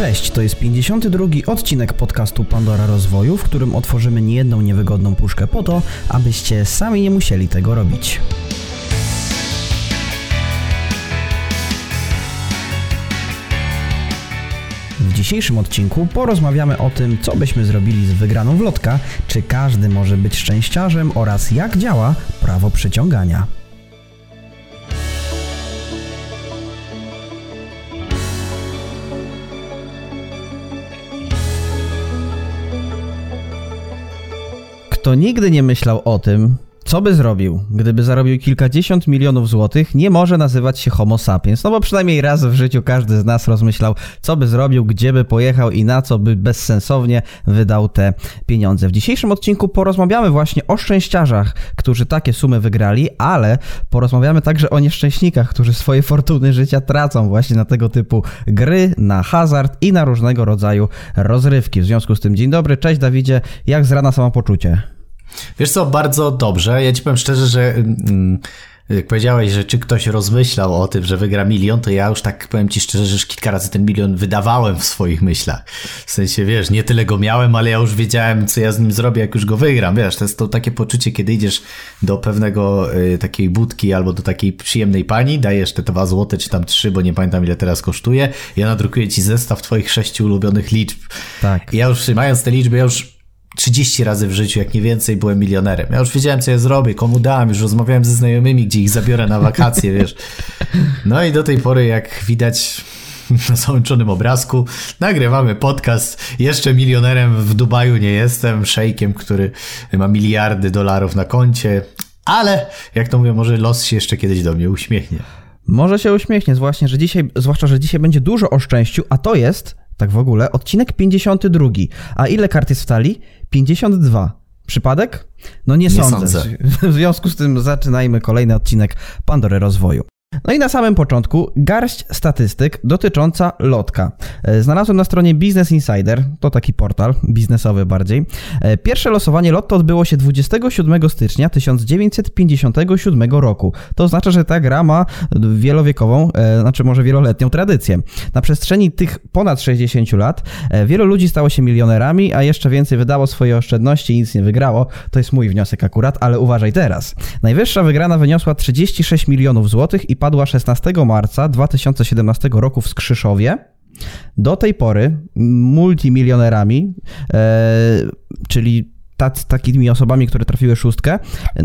Cześć, to jest 52 odcinek podcastu Pandora Rozwoju, w którym otworzymy niejedną niewygodną puszkę po to, abyście sami nie musieli tego robić. W dzisiejszym odcinku porozmawiamy o tym, co byśmy zrobili z wygraną w lotka, czy każdy może być szczęściarzem oraz jak działa prawo przyciągania. Kto nigdy nie myślał o tym, co by zrobił, gdyby zarobił kilkadziesiąt milionów złotych, nie może nazywać się Homo sapiens. No bo przynajmniej raz w życiu każdy z nas rozmyślał, co by zrobił, gdzie by pojechał i na co by bezsensownie wydał te pieniądze. W dzisiejszym odcinku porozmawiamy właśnie o szczęściarzach, którzy takie sumy wygrali, ale porozmawiamy także o nieszczęśnikach, którzy swoje fortuny życia tracą właśnie na tego typu gry, na hazard i na różnego rodzaju rozrywki. W związku z tym, dzień dobry, cześć Dawidzie, jak z rana samopoczucie? Wiesz co, bardzo dobrze. Ja ci powiem szczerze, że mm, jak powiedziałeś, że czy ktoś rozmyślał o tym, że wygra milion, to ja już tak powiem ci szczerze, że już kilka razy ten milion wydawałem w swoich myślach. W sensie, wiesz, nie tyle go miałem, ale ja już wiedziałem, co ja z nim zrobię, jak już go wygram. Wiesz, to jest to takie poczucie, kiedy idziesz do pewnego y, takiej budki albo do takiej przyjemnej pani, dajesz te dwa złote, czy tam trzy, bo nie pamiętam ile teraz kosztuje, ja nadrukuję ci zestaw twoich sześciu ulubionych liczb. Tak. I ja już mając te liczby, ja już 30 razy w życiu, jak nie więcej, byłem milionerem. Ja już wiedziałem, co ja zrobię, komu dałem, już rozmawiałem ze znajomymi, gdzie ich zabiorę na wakacje, wiesz. No i do tej pory, jak widać na załączonym obrazku, nagrywamy podcast. Jeszcze milionerem w Dubaju nie jestem, szejkiem, który ma miliardy dolarów na koncie, ale jak to mówię, może los się jeszcze kiedyś do mnie uśmiechnie. Może się uśmiechnie, że dzisiaj, zwłaszcza, że dzisiaj będzie dużo o szczęściu, a to jest, tak w ogóle, odcinek 52. A ile kart jest w talii? 52. Przypadek? No nie, Nie sądzę. sądzę. W związku z tym zaczynajmy kolejny odcinek Pandory Rozwoju. No i na samym początku garść statystyk dotycząca lotka. E, Znalazłem na stronie Business Insider, to taki portal biznesowy bardziej. E, Pierwsze losowanie lotto odbyło się 27 stycznia 1957 roku. To oznacza, że ta gra ma wielowiekową, e, znaczy może wieloletnią tradycję. Na przestrzeni tych ponad 60 lat wielu ludzi stało się milionerami, a jeszcze więcej wydało swoje oszczędności i nic nie wygrało. To jest mój wniosek akurat, ale uważaj teraz. Najwyższa wygrana wyniosła 36 milionów złotych i padła 16 marca 2017 roku w Skrzyszowie. Do tej pory multimilionerami, e, czyli tac, takimi osobami, które trafiły szóstkę,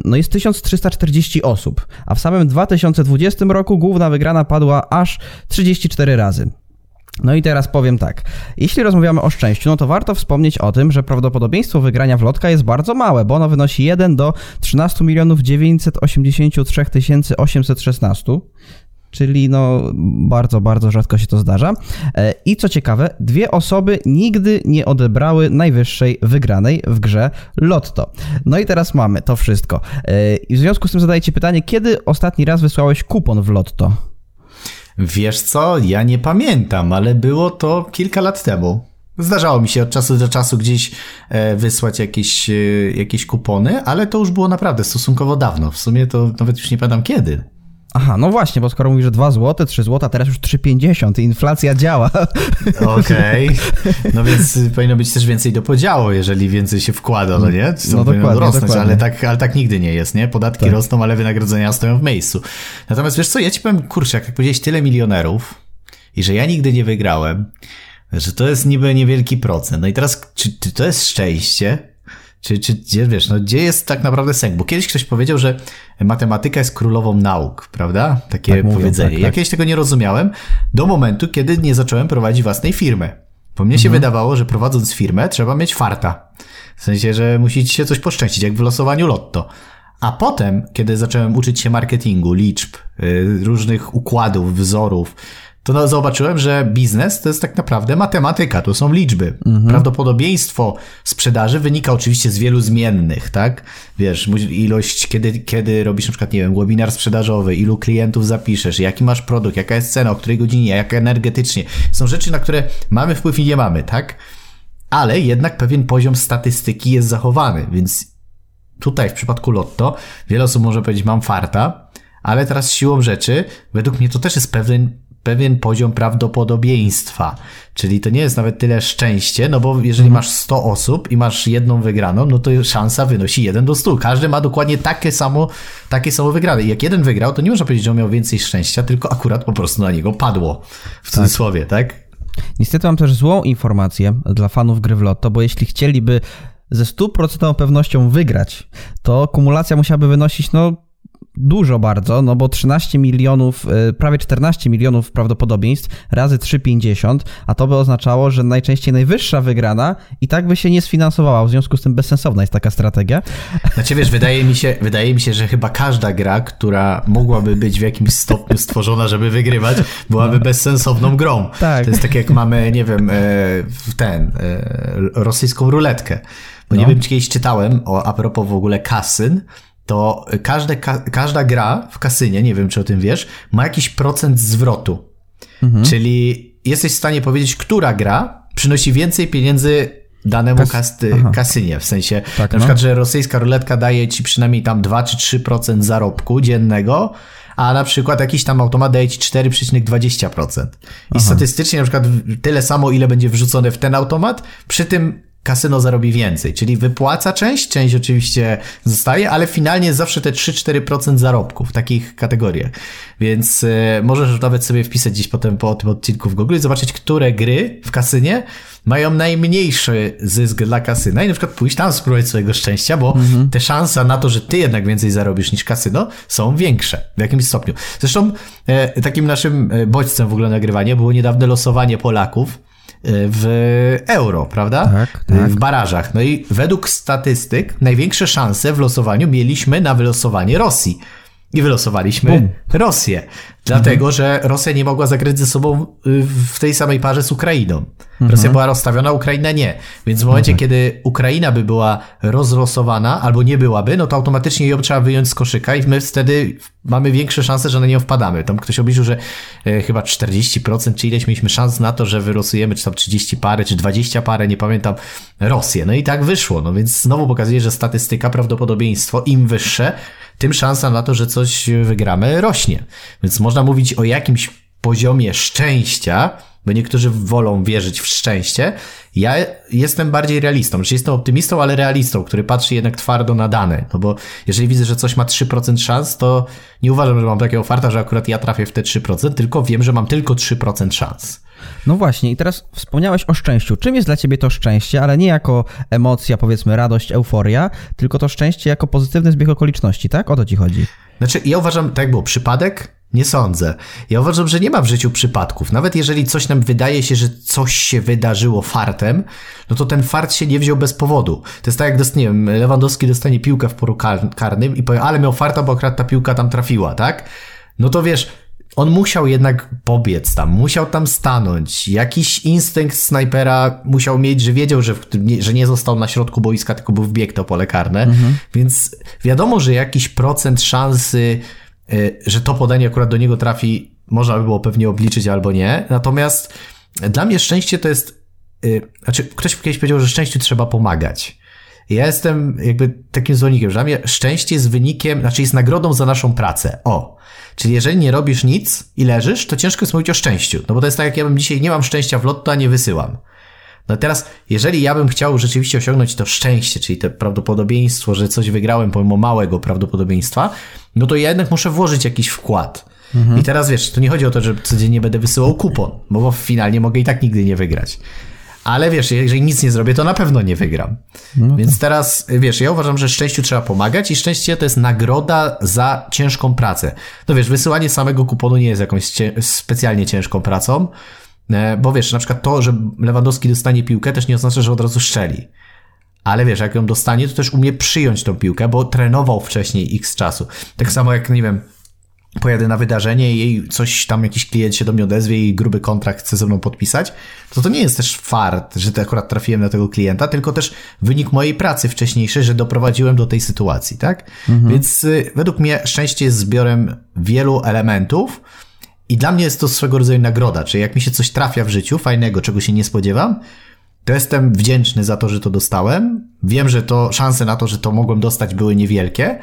no jest 1340 osób, a w samym 2020 roku główna wygrana padła aż 34 razy. No i teraz powiem tak. Jeśli rozmawiamy o szczęściu, no to warto wspomnieć o tym, że prawdopodobieństwo wygrania w lotka jest bardzo małe, bo ono wynosi 1 do 13 milionów 983 816 czyli no bardzo, bardzo rzadko się to zdarza. E, I co ciekawe, dwie osoby nigdy nie odebrały najwyższej wygranej w grze Lotto. No i teraz mamy to wszystko. E, I w związku z tym zadaję Ci pytanie, kiedy ostatni raz wysłałeś kupon w Lotto? Wiesz co, ja nie pamiętam, ale było to kilka lat temu. Zdarzało mi się od czasu do czasu gdzieś e, wysłać jakieś, e, jakieś kupony, ale to już było naprawdę stosunkowo dawno. W sumie to nawet już nie pamiętam kiedy. Aha, no właśnie, bo skoro mówisz, że 2 zł, 3 zł, a teraz już 3,50 i inflacja działa. Okej. No więc powinno być też więcej do podziału, jeżeli więcej się wkłada, no nie? To No dokładnie, rosnąć, dokładnie. ale tak, ale tak nigdy nie jest, nie? Podatki Tak. rosną, ale wynagrodzenia stoją w miejscu. Natomiast wiesz co, ja ci powiem, kurczę, jak powiedziałeś tyle milionerów i że ja nigdy nie wygrałem, że to jest niby niewielki procent. No i teraz, czy, czy to jest szczęście? Czy, czy gdzie, wiesz, no gdzie jest tak naprawdę sęk? Bo kiedyś ktoś powiedział, że matematyka jest królową nauk, prawda? Takie Tak mówią, powiedzenie. tak, Ja tak. kiedyś tego nie rozumiałem do momentu, kiedy nie zacząłem prowadzić własnej firmy. Bo mnie się Mhm. wydawało, że prowadząc firmę trzeba mieć farta. W sensie, że musi się coś poszczęścić, jak w losowaniu lotto. A potem, kiedy zacząłem uczyć się marketingu, liczb, y, różnych układów, wzorów, to zobaczyłem, że biznes to jest tak naprawdę matematyka, to są liczby. Prawdopodobieństwo sprzedaży wynika oczywiście z wielu zmiennych, tak? Wiesz, ilość, kiedy, kiedy robisz na przykład, nie wiem, webinar sprzedażowy, ilu klientów zapiszesz, jaki masz produkt, jaka jest cena, o której godzinie, jak energetycznie. Są rzeczy, na które mamy wpływ i nie mamy, tak? Ale jednak pewien poziom statystyki jest zachowany, więc tutaj w przypadku Lotto wiele osób może powiedzieć, mam farta, ale teraz siłą rzeczy, według mnie to też jest pewien pewien poziom prawdopodobieństwa. Czyli to nie jest nawet tyle szczęście, no bo jeżeli masz 100 osób i masz jedną wygraną, no to szansa wynosi 1 do 100. Każdy ma dokładnie takie samo, takie samo wygrane. I jak jeden wygrał, to nie można powiedzieć, że on miał więcej szczęścia, tylko akurat po prostu na niego padło. W cudzysłowie, tak? tak? Niestety mam też złą informację dla fanów gry w Lotto, bo jeśli chcieliby ze stuprocentową pewnością wygrać, to kumulacja musiałaby wynosić no dużo bardzo, no bo 13 milionów, y, prawie 14 milionów prawdopodobieństw razy 3,50, a to by oznaczało, że najczęściej najwyższa wygrana i tak by się nie sfinansowała, w związku z tym bezsensowna jest taka strategia. Znaczy wiesz, wydaje mi się, wydaje mi się, że chyba każda gra, która mogłaby być w jakimś stopniu stworzona, żeby wygrywać, byłaby no. bezsensowną grą. Tak. To jest tak jak mamy, nie wiem, e, ten, e, rosyjską ruletkę. Bo no. nie wiem, czy kiedyś czytałem o, a propos w ogóle kasyn, to każde, ka każda gra w kasynie, nie wiem czy o tym wiesz, ma jakiś procent zwrotu. Mhm. Czyli jesteś w stanie powiedzieć, która gra przynosi więcej pieniędzy danemu Kas kasty, kasynie. W sensie, tak, na no. przykład, że rosyjska ruletka daje ci przynajmniej tam 2 czy 3% zarobku dziennego, a na przykład jakiś tam automat daje ci 4,20%. I Aha. statystycznie na przykład tyle samo, ile będzie wrzucone w ten automat, przy tym kasyno zarobi więcej, czyli wypłaca część, część oczywiście zostaje, ale finalnie jest zawsze te 3-4% zarobku w takich kategoriach. Więc e, możesz nawet sobie wpisać gdzieś potem po tym odcinku w Google i zobaczyć, które gry w kasynie mają najmniejszy zysk dla kasyna i na przykład pójść tam spróbować swojego szczęścia, bo mhm. te szanse na to, że ty jednak więcej zarobisz niż kasyno są większe w jakimś stopniu. Zresztą e, takim naszym e, bodźcem w ogóle nagrywania było niedawne losowanie Polaków w euro, prawda? Tak, tak. W barażach. No i według statystyk największe szanse w losowaniu mieliśmy na wylosowanie Rosji. I wylosowaliśmy Bum. Rosję. Dlatego, mhm. że Rosja nie mogła zagrać ze sobą y, w tej samej parze z Ukrainą. Mhm. Rosja była rozstawiona, Ukraina nie. Więc w momencie, mhm. kiedy Ukraina by była rozlosowana, albo nie byłaby, no to automatycznie ją trzeba wyjąć z koszyka i my wtedy mamy większe szanse, że na nią wpadamy. Tam ktoś obliczył, że e, chyba 40% czy ileś mieliśmy szans na to, że wyrosujemy, czy tam 30 parę, czy 20 parę, nie pamiętam, Rosję. No i tak wyszło. No więc znowu pokazuje, że statystyka, prawdopodobieństwo im wyższe, tym szansa na to, że coś wygramy, rośnie. Więc można mówić o jakimś poziomie szczęścia, bo niektórzy wolą wierzyć w szczęście. Ja jestem bardziej realistą, czyli jestem optymistą, ale realistą, który patrzy jednak twardo na dane. No bo jeżeli widzę, że coś ma 3% szans, to nie uważam, że mam takiego farta, że akurat ja trafię w te 3%, tylko wiem, że mam tylko 3% szans. No właśnie, i teraz wspomniałeś o szczęściu. Czym jest dla ciebie to szczęście, ale nie jako emocja, powiedzmy, radość, euforia, tylko to szczęście jako pozytywny zbieg okoliczności, tak? O to ci chodzi. Znaczy, ja uważam, tak było, przypadek? Nie sądzę. Ja uważam, że nie ma w życiu przypadków. Nawet jeżeli coś nam wydaje się, że coś się wydarzyło fartem, no to ten fart się nie wziął bez powodu. To jest tak jak, nie wiem, Lewandowski dostanie piłkę w poru karnym i powie, ale miał farta, bo akurat ta piłka tam trafiła, tak? No to wiesz, on musiał jednak pobiec tam, musiał tam stanąć. Jakiś instynkt snajpera musiał mieć, że wiedział, że, że nie został na środku boiska, tylko był wbieg to pole karne. Mhm. Więc wiadomo, że jakiś procent szansy, y, że to podanie akurat do niego trafi, można by było pewnie obliczyć albo nie. Natomiast dla mnie szczęście to jest, y, znaczy ktoś kiedyś powiedział, że szczęściu trzeba pomagać. Ja jestem jakby takim zwolennikiem, że dla mnie szczęście jest wynikiem, znaczy jest nagrodą za naszą pracę. O. Czyli jeżeli nie robisz nic i leżysz, to ciężko jest mówić o szczęściu. No bo to jest tak, jak ja bym dzisiaj nie mam szczęścia w lotto, a nie wysyłam. No teraz, jeżeli ja bym chciał rzeczywiście osiągnąć to szczęście, czyli to prawdopodobieństwo, że coś wygrałem pomimo małego prawdopodobieństwa, no to ja jednak muszę włożyć jakiś wkład. Mhm. I teraz wiesz, to nie chodzi o to, że codziennie będę wysyłał kupon, bo finalnie mogę i tak nigdy nie wygrać. Ale wiesz, jeżeli nic nie zrobię, to na pewno nie wygram. No Więc teraz, wiesz, ja uważam, że szczęściu trzeba pomagać i szczęście to jest nagroda za ciężką pracę. No wiesz, wysyłanie samego kuponu nie jest jakąś specjalnie ciężką pracą, e, bo wiesz, na przykład to, że Lewandowski dostanie piłkę też nie oznacza, że od razu szczeli. Ale wiesz, jak ją dostanie, to też umie przyjąć tą piłkę, bo trenował wcześniej x czasu. Tak samo jak, nie wiem, pojadę na wydarzenie i jej coś tam, jakiś klient się do mnie odezwie i gruby kontrakt chce ze mną podpisać, to to nie jest też fart, że akurat trafiłem na tego klienta, tylko też wynik mojej pracy wcześniejszej, że doprowadziłem do tej sytuacji, tak? Mhm. Więc y, według mnie szczęście jest zbiorem wielu elementów i dla mnie jest to swego rodzaju nagroda, czyli jak mi się coś trafia w życiu fajnego, czego się nie spodziewam, to jestem wdzięczny za to, że to dostałem. Wiem, że to szanse na to, że to mogłem dostać były niewielkie,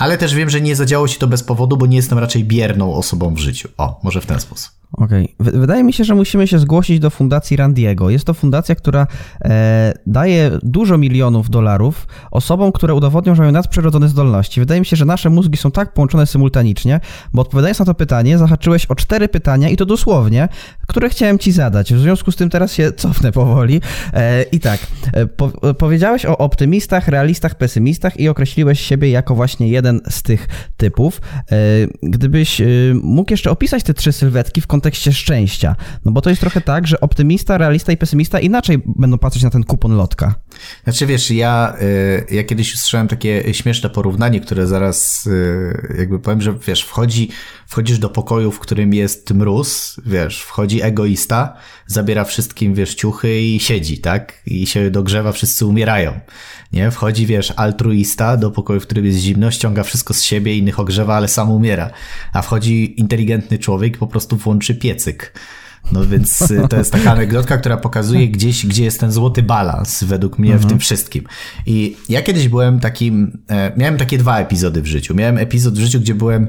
ale też wiem, że nie zadziało się to bez powodu, bo nie jestem raczej bierną osobą w życiu. O, może w ten sposób. Okej. Okay. Wydaje mi się, że musimy się zgłosić do fundacji Randiego. Jest to fundacja, która e, daje dużo milionów dolarów osobom, które udowodnią, że mają nadprzyrodzone zdolności. Wydaje mi się, że nasze mózgi są tak połączone symultanicznie, bo odpowiadając na to pytanie, zahaczyłeś o cztery pytania i to dosłownie, które chciałem ci zadać. W związku z tym teraz się cofnę powoli. E, I tak, e, po, powiedziałeś o optymistach, realistach, pesymistach i określiłeś siebie jako właśnie jeden z tych typów. E, gdybyś e, mógł jeszcze opisać te trzy sylwetki w kontekście kontekście szczęścia. No bo to jest trochę tak, że optymista, realista i pesymista inaczej będą patrzeć na ten kupon lotka. Znaczy wiesz, ja, y, ja kiedyś usłyszałem takie śmieszne porównanie, które zaraz y, jakby powiem, że wiesz, wchodzi, wchodzisz do pokoju, w którym jest mróz, wiesz, wchodzi egoista, zabiera wszystkim, wiesz, ciuchy i siedzi, tak? I się dogrzewa, wszyscy umierają. Nie? Wchodzi, wiesz, altruista do pokoju, w którym jest zimno, ściąga wszystko z siebie, innych ogrzewa, ale sam umiera. A wchodzi inteligentny człowiek po prostu włączy piecyk. No więc y, to jest taka anegdotka, która pokazuje gdzieś, gdzie jest ten złoty balans według mnie mhm. w tym wszystkim. I ja kiedyś byłem takim, e, miałem takie dwa epizody w życiu. Miałem epizod w życiu, gdzie byłem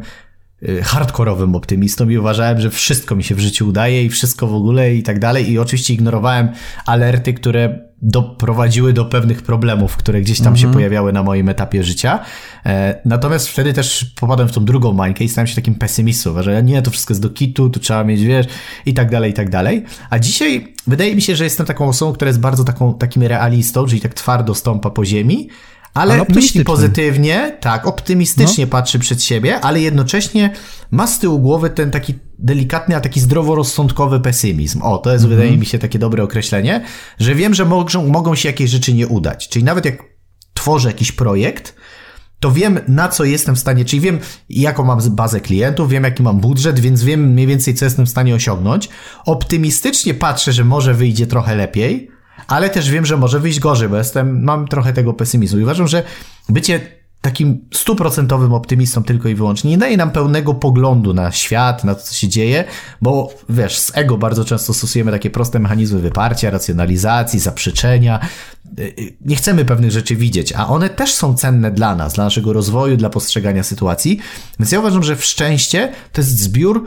y, hardkorowym optymistą i uważałem, że wszystko mi się w życiu udaje i wszystko w ogóle i tak dalej. I oczywiście ignorowałem alerty, które doprowadziły do pewnych problemów, które gdzieś tam mm -hmm. się mhm. pojawiały na moim etapie życia. E, natomiast wtedy też popadłem w tą drugą mańkę i stałem się takim pesymistą, że nie, to wszystko jest do kitu, tu trzeba mieć, wiesz, i tak dalej, i tak dalej. A dzisiaj wydaje mi się, że jestem taką osobą, która jest bardzo taką, takim realistą, czyli tak twardo stąpa po ziemi, ale myśli pozytywnie, tak, optymistycznie no. patrzy przed siebie, ale jednocześnie ma z tyłu głowy ten taki delikatny, a taki zdroworozsądkowy pesymizm. O, to jest, mhm. wydaje mi się, takie dobre określenie, że wiem, że mogą, mogą się jakieś rzeczy nie udać. Czyli nawet jak tworzę jakiś projekt, to wiem, na co jestem w stanie, czyli wiem, jaką mam bazę klientów, wiem, jaki mam budżet, więc wiem mniej więcej, co jestem w stanie osiągnąć. Optymistycznie patrzę, że może wyjdzie trochę lepiej, ale też wiem, że może wyjść gorzej, bo jestem, mam trochę tego pesymizmu i uważam, że bycie takim stuprocentowym optymistą tylko i wyłącznie nie daje nam pełnego poglądu na świat, na to, co się dzieje, bo wiesz, z ego bardzo często stosujemy takie proste mechanizmy wyparcia, racjonalizacji, zaprzeczenia. Nie chcemy pewnych rzeczy widzieć, a one też są cenne dla nas, dla naszego rozwoju, dla postrzegania sytuacji. Więc ja uważam, że w szczęście to jest zbiór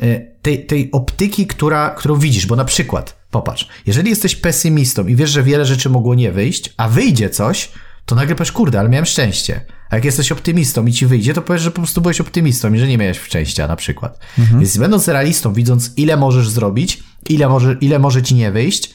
e, tej, tej optyki, która, którą widzisz, bo na przykład Popatrz, jeżeli jesteś pesymistą i wiesz, że wiele rzeczy mogło nie wyjść, a wyjdzie coś, to nagle powiesz, kurde, ale miałem szczęście. A jak jesteś optymistą i ci wyjdzie, to powiesz, że po prostu byłeś optymistą i że nie miałeś szczęścia na przykład. Mhm. Więc będąc realistą, widząc ile możesz zrobić, ile może, ile może ci nie wyjść,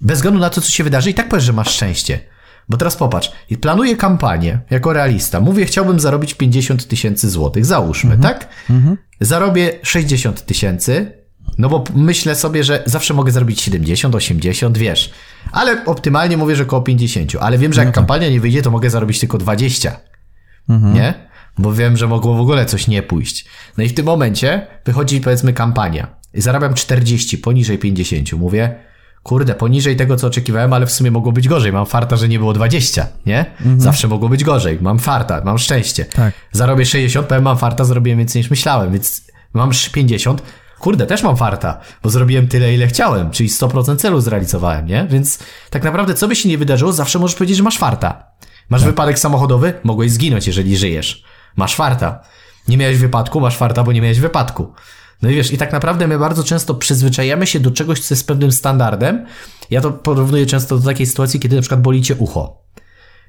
bez względu na to, co się wydarzy, i tak powiesz, że masz szczęście. Bo teraz popatrz, planuję kampanię jako realista. Mówię, chciałbym zarobić 50 tysięcy złotych, załóżmy, mhm. tak? Mhm. Zarobię 60 tysięcy, no bo myślę sobie, że zawsze mogę zrobić 70, 80, wiesz. Ale optymalnie mówię, że około 50. Ale wiem, że jak no tak. kampania nie wyjdzie, to mogę zarobić tylko 20. Mhm. Nie? Bo wiem, że mogło w ogóle coś nie pójść. No i w tym momencie wychodzi powiedzmy kampania. I zarabiam 40, poniżej 50. Mówię, kurde, poniżej tego, co oczekiwałem, ale w sumie mogło być gorzej. Mam farta, że nie było 20, nie? Mhm. Zawsze mogło być gorzej. Mam farta, mam szczęście. Tak. Zarobię 60, powiem, mam farta, zrobiłem więcej niż myślałem, więc mam 50, kurde, też mam farta, bo zrobiłem tyle, ile chciałem, czyli 100% celu zrealizowałem, nie? Więc tak naprawdę, co by się nie wydarzyło, zawsze możesz powiedzieć, że masz farta. Masz tak. wypadek samochodowy, mogłeś zginąć, jeżeli żyjesz. Masz farta. Nie miałeś wypadku, masz farta, bo nie miałeś wypadku. No i wiesz, i tak naprawdę my bardzo często przyzwyczajamy się do czegoś, co jest pewnym standardem. Ja to porównuję często do takiej sytuacji, kiedy na przykład boli cię ucho.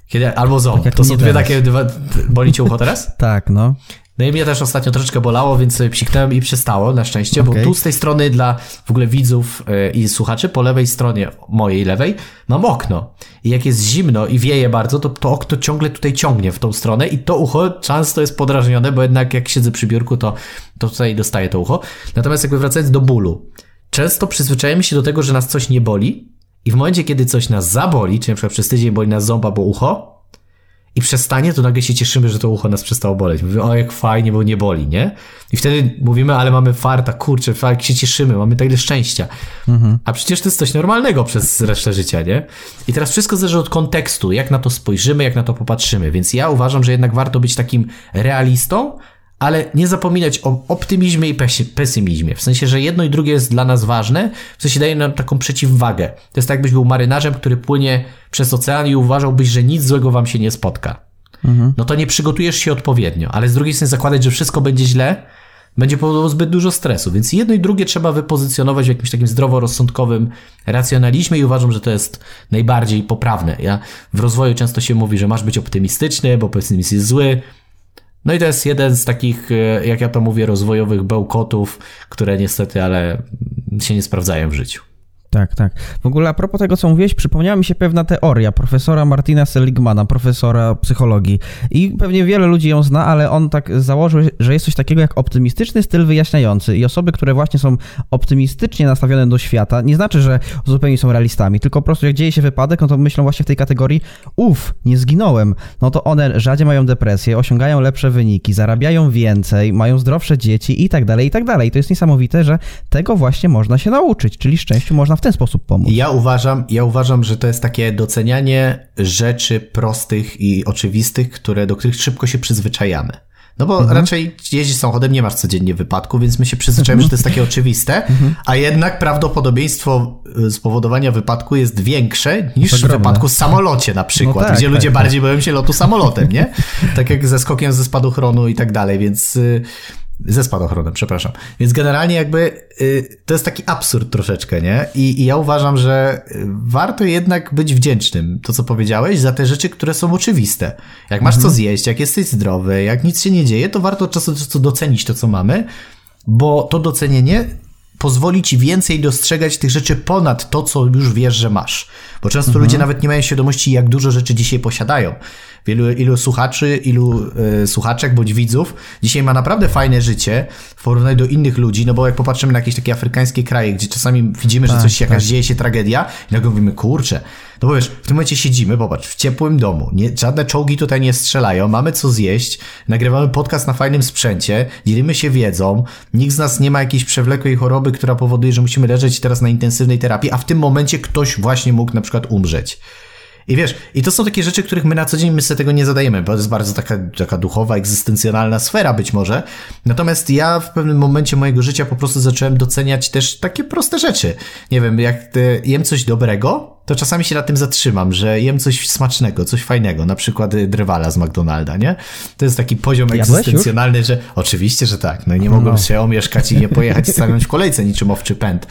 Kiedy, albo ząb. Tak to są dwie teraz. takie, dwa, boli cię ucho teraz? tak, no. No i mnie też ostatnio troszeczkę bolało, więc sobie psiknąłem i przestało, na szczęście, okay. bo tu z tej strony dla w ogóle widzów e, i słuchaczy, po lewej stronie, mojej lewej, mam okno. I jak jest zimno i wieje bardzo, to to okno ciągle tutaj ciągnie w tą stronę i to ucho często jest podrażnione, bo jednak jak siedzę przy biurku, to, to tutaj dostaję to ucho. Natomiast jakby wracając do bólu, często przyzwyczajamy się do tego, że nas coś nie boli i w momencie, kiedy coś nas zaboli, czy na przykład przez tydzień boli nas ząb albo ucho, i przestanie, to nagle się cieszymy, że to ucho nas przestało boleć. Mówimy, o jak fajnie, bo nie boli, nie? I wtedy mówimy, ale mamy farta, kurczę, jak się cieszymy, mamy tyle szczęścia. Mhm. A przecież to jest coś normalnego przez resztę życia, nie? I teraz wszystko zależy od kontekstu, jak na to spojrzymy, jak na to popatrzymy. Więc ja uważam, że jednak warto być takim realistą, ale nie zapominać o optymizmie i pesymizmie. W sensie, że jedno i drugie jest dla nas ważne, w sensie daje nam taką przeciwwagę. To jest tak, jakbyś był marynarzem, który płynie przez ocean i uważałbyś, że nic złego wam się nie spotka. Mhm. No to nie przygotujesz się odpowiednio, ale z drugiej strony zakładać, że wszystko będzie źle, będzie powodowało zbyt dużo stresu. Więc jedno i drugie trzeba wypozycjonować w jakimś takim zdroworozsądkowym racjonalizmie i uważam, że to jest najbardziej poprawne. Ja, w rozwoju często się mówi, że masz być optymistyczny, bo pesymizm jest zły. No i to jest jeden z takich, e, jak ja to mówię, rozwojowych bełkotów, które niestety, ale się nie sprawdzają w życiu. Tak, tak. W ogóle a propos tego, co mówiłeś, przypomniała mi się pewna teoria profesora Martina Seligmana, profesora psychologii. I pewnie wiele ludzi ją zna, ale on tak założył, że jest coś takiego jak optymistyczny styl wyjaśniający. I osoby, które właśnie są optymistycznie nastawione do świata, nie znaczy, że zupełnie są realistami, tylko po prostu jak dzieje się wypadek, no to myślą właśnie w tej kategorii, uff, nie zginąłem. No to one rzadziej mają depresję, osiągają lepsze wyniki, zarabiają więcej, mają zdrowsze dzieci i tak dalej, i tak dalej. I to jest niesamowite, że tego właśnie można się nauczyć, czyli szczęściu można w ten sposób pomóc. Ja uważam, ja uważam, że to jest takie docenianie rzeczy prostych i oczywistych, które, do których szybko się przyzwyczajamy. No bo mhm. raczej jeździsz samochodem, nie masz codziennie wypadku, więc my się przyzwyczajamy, że to jest takie oczywiste, mhm. a jednak prawdopodobieństwo y, spowodowania wypadku jest większe niż w wypadku z samolocie na przykład, no tak, gdzie tak, ludzie tak. bardziej boją się lotu samolotem, nie? Tak jak ze skokiem ze spadochronu i tak dalej, więc y, ze spadochronem, przepraszam. Więc generalnie jakby y, to jest taki absurd troszeczkę, nie? I, I, ja uważam, że y, warto jednak być wdzięcznym, to co powiedziałeś, za te rzeczy, które są oczywiste. Jak masz mhm. co zjeść, jak jesteś zdrowy, jak nic się nie dzieje, to warto od czasu do czasu docenić to, co mamy, bo to docenienie pozwoli ci więcej dostrzegać tych rzeczy ponad to, co już wiesz, że masz. Bo często mhm. ludzie nawet nie mają świadomości, jak dużo rzeczy dzisiaj posiadają. Wielu, ilu słuchaczy, ilu y, słuchaczek bądź widzów dzisiaj ma naprawdę fajne życie w porównaniu do innych ludzi, no bo jak popatrzymy na jakieś takie afrykańskie kraje, gdzie czasami widzimy, że tak, coś, jakaś tak. dzieje się tragedia i nagle mówimy, kurczę, no bo wiesz, w tym momencie siedzimy, popatrz, w ciepłym domu, nie, żadne czołgi tutaj nie strzelają, mamy co zjeść, nagrywamy podcast na fajnym sprzęcie, dzielimy się wiedzą, nikt z nas nie ma jakiejś przewlekłej choroby, która powoduje, że musimy leżeć teraz na intensywnej terapii, a w tym momencie ktoś właśnie mógł na przykład umrzeć. I wiesz, i to są takie rzeczy, których my na co dzień my sobie tego nie zadajemy, bo to jest bardzo taka, taka duchowa, egzystencjonalna sfera być może. Natomiast ja w pewnym momencie mojego życia po prostu zacząłem doceniać też takie proste rzeczy. Nie wiem, jak jem coś dobrego, to czasami się na tym zatrzymam, że jem coś smacznego, coś fajnego, na przykład y, drwala z McDonalda, nie? To jest taki poziom egzystencjonalny, że oczywiście, że tak, no i nie mogłem no. się omieszkać i nie pojechać stanąć w kolejce niczym owczy pęd.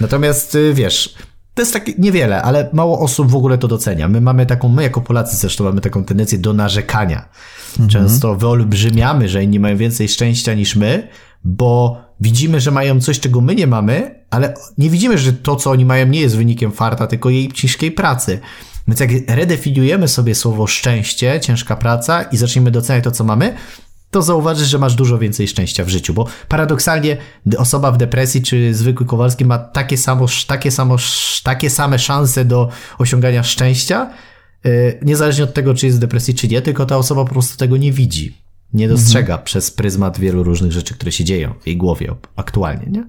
Natomiast y, wiesz, to jest tak niewiele, ale mało osób w ogóle to docenia. My mamy taką, my jako Polacy zresztą mamy taką tendencję do narzekania. Mhm. Często wyolbrzymiamy, że inni mają więcej szczęścia niż my, bo widzimy, że mają coś, czego my nie mamy, ale nie widzimy, że to, co oni mają, nie jest wynikiem farta, tylko jej ciężkiej pracy. Więc jak redefiniujemy sobie słowo szczęście, ciężka praca i zaczniemy doceniać to, co mamy, to zauważysz, że masz dużo więcej szczęścia w życiu, bo paradoksalnie osoba w depresji czy zwykły Kowalski ma takie, samo, takie, samo, takie same szanse do osiągania szczęścia, y, niezależnie od tego, czy jest w depresji, czy nie, tylko ta osoba po prostu tego nie widzi. Nie dostrzega mhm. przez pryzmat wielu różnych rzeczy, które się dzieją w jej głowie aktualnie, nie?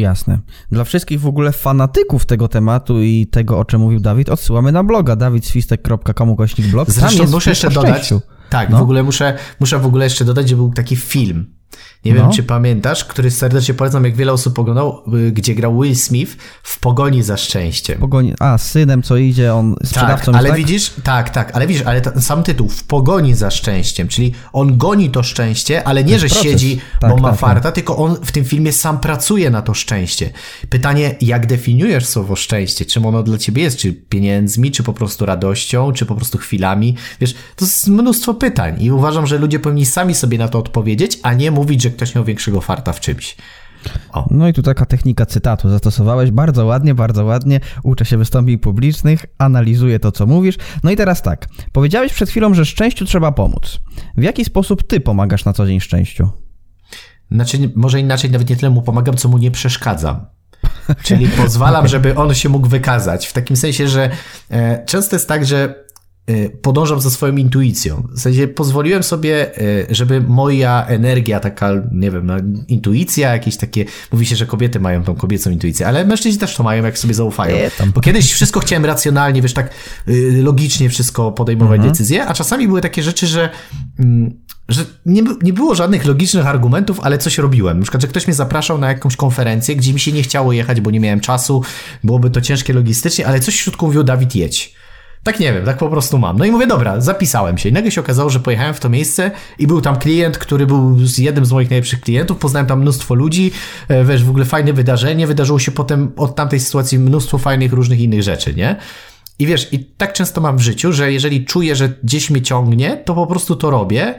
Jasne. Dla wszystkich w ogóle fanatyków tego tematu i tego, o czym mówił Dawid, odsyłamy na bloga dawidswistek.com kośnik blog. Zresztą muszę jeszcze dodać, tak, no. w ogóle muszę, muszę w ogóle jeszcze dodać, że był taki film nie no. wiem, czy pamiętasz, który serdecznie polecam, jak wiele osób oglądał, y, gdzie grał Will Smith w Pogoni za szczęściem. Pogoni, a, z synem, co idzie, on sprzedawcą tak, ale tak? widzisz, tak, tak, ale widzisz, ale sam tytuł, w Pogoni za szczęściem, czyli on goni to szczęście, ale nie, że proces. siedzi, tak, bo ma tak, farta, tak. tylko on w tym filmie sam pracuje na to szczęście. Pytanie, jak definiujesz słowo szczęście? Czym ono dla ciebie jest? Czy pieniędzmi, czy po prostu radością, czy po prostu chwilami? Wiesz, to jest mnóstwo pytań i uważam, że ludzie powinni sami sobie na to odpowiedzieć, a nie mówić, że ktoś miał większego farta w czymś. O. No i tu taka technika cytatu zastosowałeś bardzo ładnie, bardzo ładnie. Uczę się wystąpień publicznych, analizuję to, co mówisz. No i teraz tak. Powiedziałeś przed chwilą, że szczęściu trzeba pomóc. W jaki sposób ty pomagasz na co dzień szczęściu? Znaczy, może inaczej, nawet nie tyle mu pomagam, co mu nie przeszkadzam. Czyli pozwalam, żeby on się mógł wykazać. W takim sensie, że e, często jest tak, że podążam za swoją intuicją. W sensie pozwoliłem sobie, y, żeby moja energia, taka, nie wiem, no, intuicja, jakieś takie, mówi się, że kobiety mają tą kobiecą intuicję, ale mężczyźni też to mają, jak sobie zaufają. Bo kiedyś wszystko chciałem racjonalnie, wiesz, tak y, logicznie wszystko podejmować mhm. decyzje, a czasami były takie rzeczy, że mm, że nie, nie było żadnych logicznych argumentów, ale coś robiłem. Na przykład, że ktoś mnie zapraszał na jakąś konferencję, gdzie mi się nie chciało jechać, bo nie miałem czasu, byłoby to ciężkie logistycznie, ale coś w środku mówił, Dawid, jedź. Tak nie wiem, tak po prostu mam. No i mówię, dobra, zapisałem się. I nagle się okazało, że pojechałem w to miejsce i był tam klient, który był jednym z moich najlepszych klientów. Poznałem tam mnóstwo ludzi, e, wiesz, w ogóle fajne wydarzenie. Wydarzyło się potem od tamtej sytuacji mnóstwo fajnych różnych innych rzeczy, nie? I wiesz, i tak często mam w życiu, że jeżeli czuję, że gdzieś mnie ciągnie, to po prostu to robię,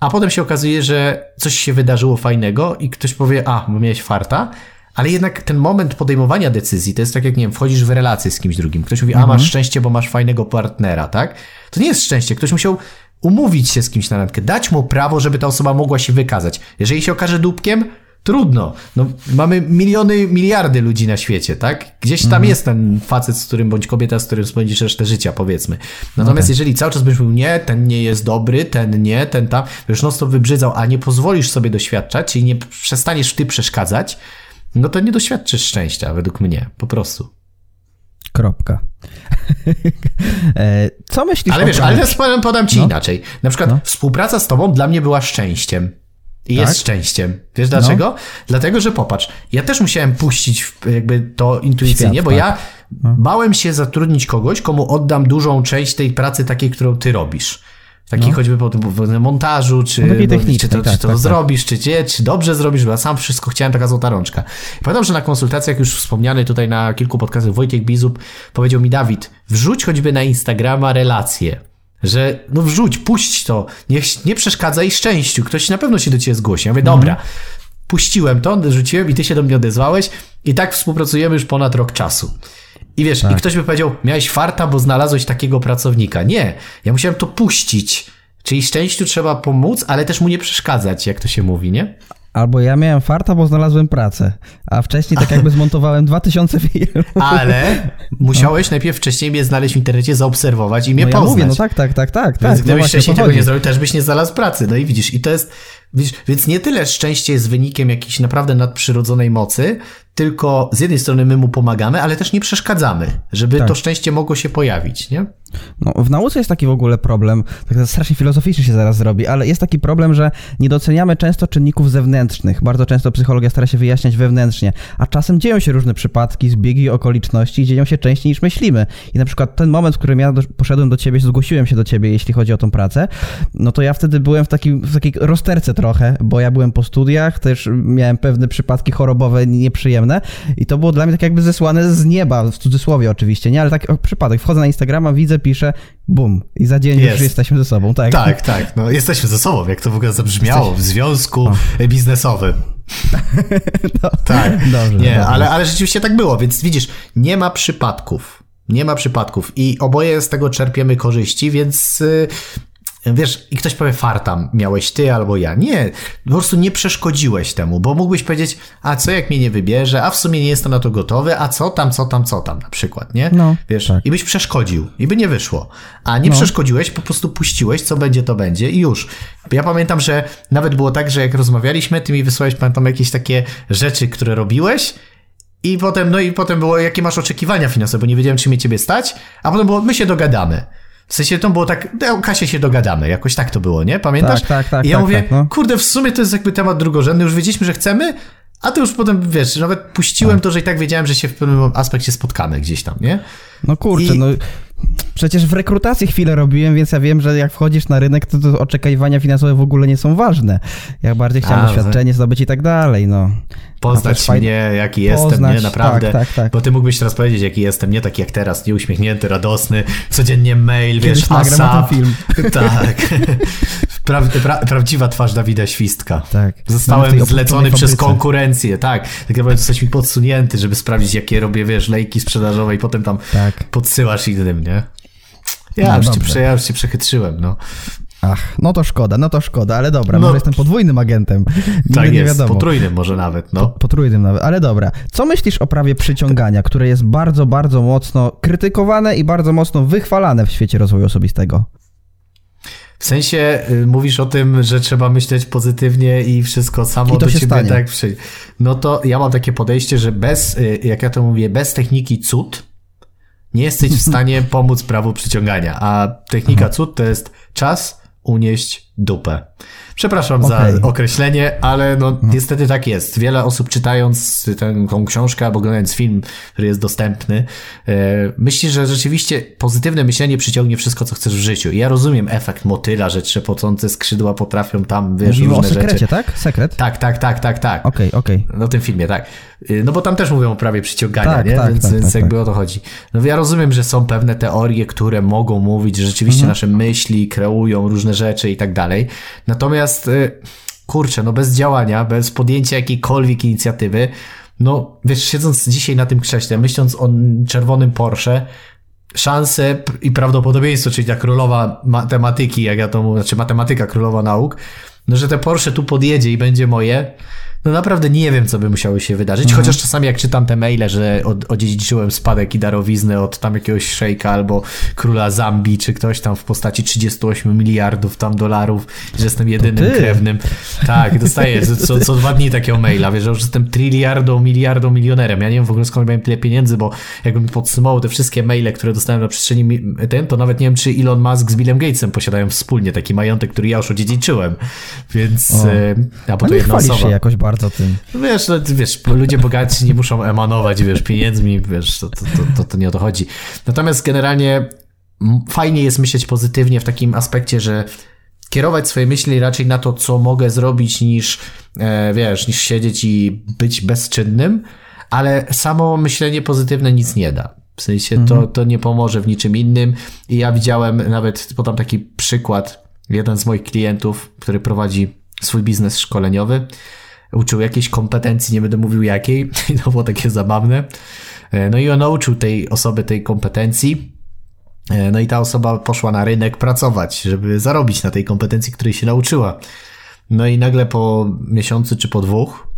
a potem się okazuje, że coś się wydarzyło fajnego i ktoś powie, a, miałeś farta, ale jednak ten moment podejmowania decyzji, to jest tak jak, nie wiem, wchodzisz w relację z kimś drugim. Ktoś mówi, a masz szczęście, bo masz fajnego partnera, tak? To nie jest szczęście. Ktoś musiał umówić się z kimś na randkę, dać mu prawo, żeby ta osoba mogła się wykazać. Jeżeli się okaże dupkiem, trudno. No, mamy miliony, miliardy ludzi na świecie, tak? Gdzieś tam jest ten facet, z którym, bądź kobieta, z którym spędzisz resztę życia, powiedzmy. Natomiast jeżeli cały czas będziesz mówił, nie, ten nie jest dobry, ten nie, ten tam, wiesz, no to wybrzydzał, a nie pozwolisz sobie doświadczać, czyli nie przestaniesz ty przeszkadzać, no to nie doświadczysz szczęścia, według mnie, po prostu. Kropka. E, Co myślisz Ale wiesz, ale podam, ci No. inaczej. Na przykład No. współpraca z tobą dla mnie była szczęściem. I jest Tak? No. szczęściem. Wiesz dlaczego? Dlatego, że popatrz, ja też musiałem puścić jakby to intuicyjnie, Świat, bo tak. ja bałem się zatrudnić kogoś, komu oddam dużą część tej pracy takiej, którą ty robisz. Takiej choćby po tym po montażu, czy, No no, czy to, tak, czy to tak, tak. zrobisz, czy nie, czy dobrze zrobisz, bo ja sam wszystko chciałem, taka złota rączka. I pamiętam, że na konsultacjach już wspomniany tutaj na kilku podcastach Wojciech Bizub powiedział mi, Dawid, wrzuć choćby na Instagrama relacje. Że no wrzuć, puść to, niech nie przeszkadzaj szczęściu, ktoś na pewno się do ciebie zgłosi. Ja mówię, dobra, puściłem to, rzuciłem i ty się do mnie odezwałeś i tak współpracujemy już ponad rok czasu. I wiesz, i ktoś by powiedział, miałeś farta, bo znalazłeś takiego pracownika. Nie, ja musiałem to puścić. Czyli szczęściu trzeba pomóc, ale też mu nie przeszkadzać, jak to się mówi, nie? Albo ja miałem farta, bo znalazłem pracę, a wcześniej tak jakby zmontowałem 2000 filmów. Ale musiałeś najpierw wcześniej mnie znaleźć w internecie, zaobserwować i mnie No ja poznać. mówię, no tak, tak, tak, tak. Więc tak, no gdybyś właśnie, o wcześniej tego nie zrobił, też byś nie znalazł pracy. No i widzisz, i to jest. Więc nie tyle szczęście jest wynikiem jakiejś naprawdę nadprzyrodzonej mocy, tylko z jednej strony my mu pomagamy, ale też nie przeszkadzamy, żeby Tak. to szczęście mogło się pojawić, nie? No, w nauce jest taki w ogóle problem, tak strasznie filozoficznie się zaraz zrobi, ale jest taki problem, że nie doceniamy często czynników zewnętrznych. Bardzo często psychologia stara się wyjaśniać wewnętrznie, a czasem dzieją się różne przypadki, zbiegi okoliczności dzieją się częściej niż myślimy. I na przykład ten moment, w którym ja poszedłem do ciebie, zgłosiłem się do ciebie, jeśli chodzi o tą pracę, no to ja wtedy byłem w, w takiej rozterce trochę, bo ja byłem po studiach, też miałem pewne przypadki chorobowe nieprzyjemne i to było dla mnie tak jakby zesłane z nieba, w cudzysłowie oczywiście, nie? Ale tak przypadek. Wchodzę na Instagrama, widzę, piszę, bum i za dzień już Jest. jesteśmy ze sobą, tak? Tak, tak. No, jesteśmy ze sobą, jak to w ogóle zabrzmiało, w związku biznesowym. No, Tak. Dobrze, Nie, dobrze. ale, ale rzeczywiście tak było, więc widzisz, nie ma przypadków. Nie ma przypadków i oboje z tego czerpiemy korzyści, więc y, wiesz, i ktoś powie fartam, miałeś ty albo ja. Nie, po prostu nie przeszkodziłeś temu, bo mógłbyś powiedzieć, a co jak mnie nie wybierze, a w sumie nie jestem na to gotowy, a co tam, co tam, co tam na przykład, nie? No, wiesz, tak. i byś przeszkodził i by nie wyszło. A nie No. przeszkodziłeś, po prostu puściłeś, co będzie, to będzie i już. Ja pamiętam, że nawet było tak, że jak rozmawialiśmy, ty mi wysłałeś, pamiętam, jakieś takie rzeczy, które robiłeś i potem, no i potem było, jakie masz oczekiwania finansowe, bo nie wiedziałem, czy mnie ciebie stać, a potem było, my się dogadamy. W sensie to było tak, no, Kasie się dogadamy, jakoś tak to było, nie? Pamiętasz? Tak, tak, tak, I ja tak, mówię, tak, no. kurde, w sumie to jest jakby temat drugorzędny, już wiedzieliśmy, że chcemy, a to już potem, wiesz, nawet puściłem Tak. to, że i tak wiedziałem, że się w pewnym aspekcie spotkamy gdzieś tam, nie? No kurczę, I- no przecież w rekrutacji chwilę robiłem, więc ja wiem, że jak wchodzisz na rynek, to, to oczekiwania finansowe w ogóle nie są ważne. Ja bardziej chciałem A, doświadczenie zdobyć i tak dalej, no. Poznać mnie, jaki jestem, Poznać, nie? Naprawdę. tak, tak, tak. Bo ty mógłbyś teraz powiedzieć, jaki jestem, nie taki jak teraz, nieuśmiechnięty, radosny, codziennie mail, Kiedyś wiesz, tym film. Tak. Pra, pra, prawdziwa twarz Dawida Świstka. Tak. Zostałem zlecony przez konkurencję, tak. Tak naprawdę zostałeś mi podsunięty, żeby sprawdzić, jakie robię, wiesz, lejki sprzedażowe i potem tam Tak. podsyłasz innym, nie? Ja No już, dobrze. ja już cię przechytrzyłem, no. Ach, no to szkoda, no to szkoda, ale dobra, No. może jestem podwójnym agentem. Nigdy Tak nie jest, wiadomo. potrójnym może nawet, no. Potrójnym nawet, ale dobra. Co myślisz o prawie przyciągania, które jest bardzo, bardzo mocno krytykowane i bardzo mocno wychwalane w świecie rozwoju osobistego? W sensie y, mówisz o tym, że trzeba myśleć pozytywnie i wszystko samo I do się ciebie stanie. tak przyjdzie. No to ja mam takie podejście, że bez, y, jak ja to mówię, bez techniki cud nie jesteś w stanie pomóc prawu przyciągania. A technika Mhm. cud to jest czas unieść dupę. Przepraszam Okej. za określenie, ale no niestety tak jest. Wiele osób czytając tę, tą książkę albo oglądając film, który jest dostępny, e, myśli, że rzeczywiście pozytywne myślenie przyciągnie wszystko, co chcesz w życiu. I ja rozumiem efekt motyla, że trzepocące skrzydła potrafią tam, wiesz, Mówimy o różne sekrecie, rzeczy. tak? Sekret? Tak, tak, tak, tak, tak. Okej, okej. No w tym filmie, tak. Y, No bo tam też mówią o prawie przyciągania, Tak, nie? tak, więc tak, więc tak, jakby tak. o to chodzi. No ja rozumiem, że są pewne teorie, które mogą mówić, że rzeczywiście Mhm. nasze myśli kreują różne rzeczy i tak dalej. Natomiast y, kurczę, no bez działania, bez podjęcia jakiejkolwiek inicjatywy, no wiesz, siedząc dzisiaj na tym krześle, myśląc o czerwonym Porsche, szanse i prawdopodobieństwo, czyli ta królowa matematyki, jak ja to mówię, znaczy matematyka królowa nauk, no że te Porsche tu podjedzie i będzie moje, no naprawdę nie wiem, co by musiało się wydarzyć, chociaż czasami jak czytam te maile, że od, odziedziczyłem spadek i darowiznę od tam jakiegoś szejka albo króla Zambii, czy ktoś tam w postaci 38 miliardów tam dolarów, że jestem jedynym krewnym. Tak, dostaję co, co dwa dni takiego maila, wiesz, że już jestem triliardą, miliardą milionerem. Ja nie wiem w ogóle skąd miałem tyle pieniędzy, bo jakbym podsumował te wszystkie maile, które dostałem na przestrzeni ten, to nawet nie wiem, czy Elon Musk z Billem Gatesem posiadają wspólnie taki majątek, który ja już odziedziczyłem. Więc, O. e, a bo to jedna osoba. się jakoś bardzo tym. Wiesz, no, wiesz, ludzie bogaci nie muszą emanować, wiesz, pieniędzmi, wiesz, to, to, to, to, nie o to chodzi. Natomiast generalnie fajnie jest myśleć pozytywnie w takim aspekcie, że kierować swoje myśli raczej na to, co mogę zrobić, niż, e, wiesz, niż siedzieć i być bezczynnym, ale samo myślenie pozytywne nic nie da. W sensie to, to nie pomoże w niczym innym. I ja widziałem nawet, podam taki przykład, jeden z moich klientów, który prowadzi swój biznes szkoleniowy, uczył jakiejś kompetencji, nie będę mówił jakiej, to było takie zabawne. E, No i on nauczył tej osoby tej kompetencji. E, No i ta osoba poszła na rynek pracować, żeby zarobić na tej kompetencji, której się nauczyła. No i nagle po miesiącu czy po dwóch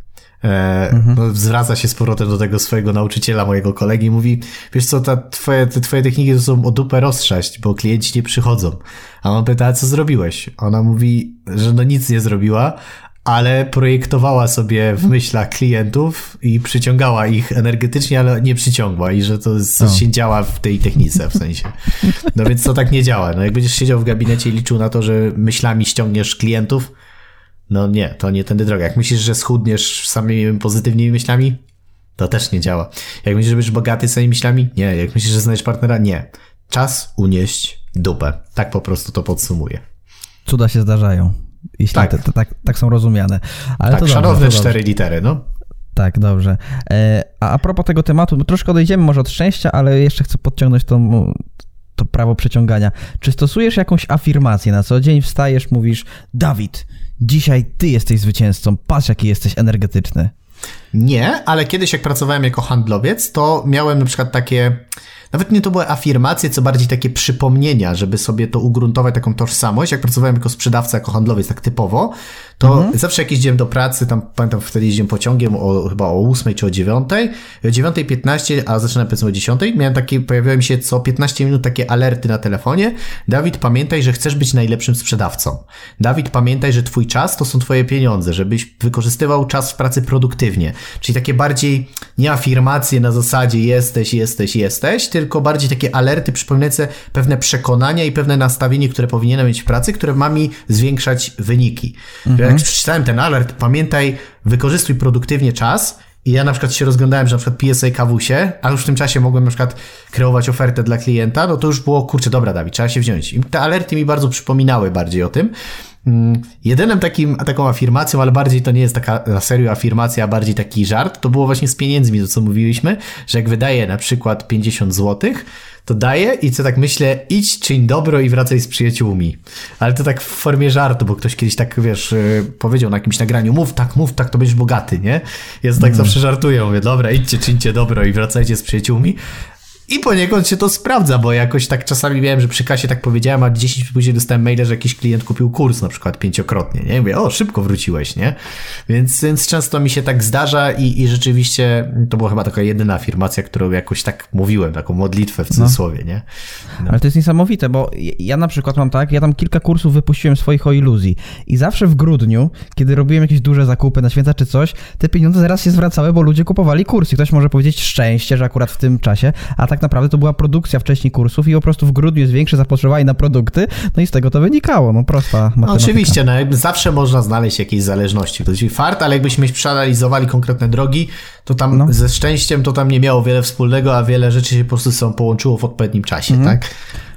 e, no, zwraca się z powrotem do tego swojego nauczyciela, mojego kolegi i mówi, wiesz co, ta twoje, te twoje techniki to są o dupę roztrzaść, bo klienci nie przychodzą. A on pyta, co zrobiłeś? Ona mówi, że no nic nie zrobiła, ale projektowała sobie w myślach klientów i przyciągała ich energetycznie, ale nie przyciągła i że to coś się działa w tej technice w sensie. No więc to tak nie działa. No jak będziesz siedział w gabinecie i liczył na to, że myślami ściągniesz klientów, no nie, to nie tędy droga. Jak myślisz, że schudniesz samymi pozytywnymi myślami, to też nie działa. Jak myślisz, że będziesz bogaty samymi myślami, nie. Jak myślisz, że znajdziesz partnera, nie. Czas unieść dupę. Tak po prostu to podsumuję. Cuda się zdarzają. Jeśli Tak. tak, tak, tak są rozumiane. Ale tak, to dobrze, szanowne dobrze. cztery litery, no. Tak, dobrze. E, a a propos tego tematu, bo troszkę odejdziemy może od szczęścia, ale jeszcze chcę podciągnąć to, to prawo przeciągania. Czy stosujesz jakąś afirmację na co dzień? Wstajesz, mówisz, Dawid, dzisiaj ty jesteś zwycięzcą, patrz jaki jesteś energetyczny. Nie, ale kiedyś jak pracowałem jako handlowiec, to miałem na przykład takie, nawet nie to były afirmacje, co bardziej takie przypomnienia, żeby sobie to ugruntować, taką tożsamość. Jak pracowałem jako sprzedawca, jako handlowiec, tak typowo, to zawsze jak jeździłem do pracy, tam pamiętam wtedy jeździłem pociągiem o, chyba o 8 czy o 9, i o 9.15, a zaczynałem powiedzmy o 10, miałem takie, pojawiały mi się co 15 minut takie alerty na telefonie. Dawid, pamiętaj, że chcesz być najlepszym sprzedawcą. Dawid, pamiętaj, że twój czas to są twoje pieniądze, żebyś wykorzystywał czas w pracy produktywnie. Czyli takie bardziej nie afirmacje na zasadzie jesteś, jesteś, jesteś, tylko bardziej takie alerty przypominające pewne przekonania i pewne nastawienie, które powinienem mieć w pracy, które ma mi zwiększać wyniki. Jak przeczytałem ten alert, pamiętaj, wykorzystuj produktywnie czas, i ja na przykład się rozglądałem, że na przykład piję sobie kawusie, a już w tym czasie mogłem na przykład kreować ofertę dla klienta, no to już było, kurczę, dobra Dawid, trzeba się wziąć. I te alerty mi bardzo przypominały bardziej o tym. Mm, Jedynym takim, taką afirmacją, ale bardziej to nie jest taka na serio afirmacja, a bardziej taki żart, to było właśnie z pieniędzmi, to co mówiliśmy, że jak wydaję na przykład 50 złotych, to daję i co tak myślę, idź, czyń dobro i wracaj z przyjaciółmi. Ale to tak w formie żartu, bo ktoś kiedyś tak, wiesz, yy, powiedział na jakimś nagraniu, mów tak, mów tak, to będziesz bogaty, nie? Ja tak zawsze żartuję, mówię, dobra, idźcie, czyńcie dobro i wracajcie z przyjaciółmi. I poniekąd się to sprawdza, bo jakoś tak czasami miałem, że przy kasie tak powiedziałem, a 10 minut później dostałem maile, że jakiś klient kupił kurs na przykład pięciokrotnie, nie? I mówię, o, szybko wróciłeś, nie? Więc, więc często mi się tak zdarza i, i rzeczywiście to była chyba taka jedyna afirmacja, którą jakoś tak mówiłem, taką modlitwę w cudzysłowie, nie? Ale to jest niesamowite, bo ja- ja na przykład mam tak, ja tam kilka kursów wypuściłem swoich o iluzji i zawsze w grudniu, kiedy robiłem jakieś duże zakupy na święta czy coś, te pieniądze zaraz się zwracały, bo ludzie kupowali kursy. Ktoś może powiedzieć szczęście, że akurat w tym czasie, a tak tak naprawdę to była produkcja wcześniej kursów i po prostu w grudniu jest większe zapotrzebowanie na produkty, no i z tego to wynikało, no prosta No, matematyka. oczywiście, no, jakby zawsze można znaleźć jakieś zależności. To jest fart, ale jakbyśmy przeanalizowali konkretne drogi, to tam No. ze szczęściem to tam nie miało wiele wspólnego, a wiele rzeczy się po prostu są połączyło w odpowiednim czasie, Mhm. tak?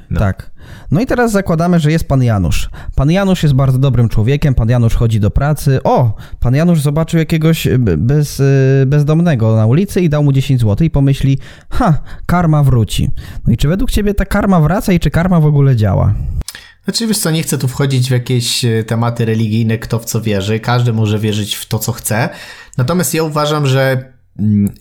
No. Tak. No i teraz zakładamy, że jest pan Janusz. Pan Janusz jest bardzo dobrym człowiekiem, pan Janusz chodzi do pracy. O, pan Janusz zobaczył jakiegoś b- bez, y, bezdomnego na ulicy i dał mu 10 zł i pomyśli, ha, karma wróci. No i czy według ciebie ta karma wraca i czy karma w ogóle działa? Znaczy, wiesz co, nie chcę tu wchodzić w jakieś e, tematy religijne, kto w co wierzy. Każdy może wierzyć w to, co chce. Natomiast ja uważam, że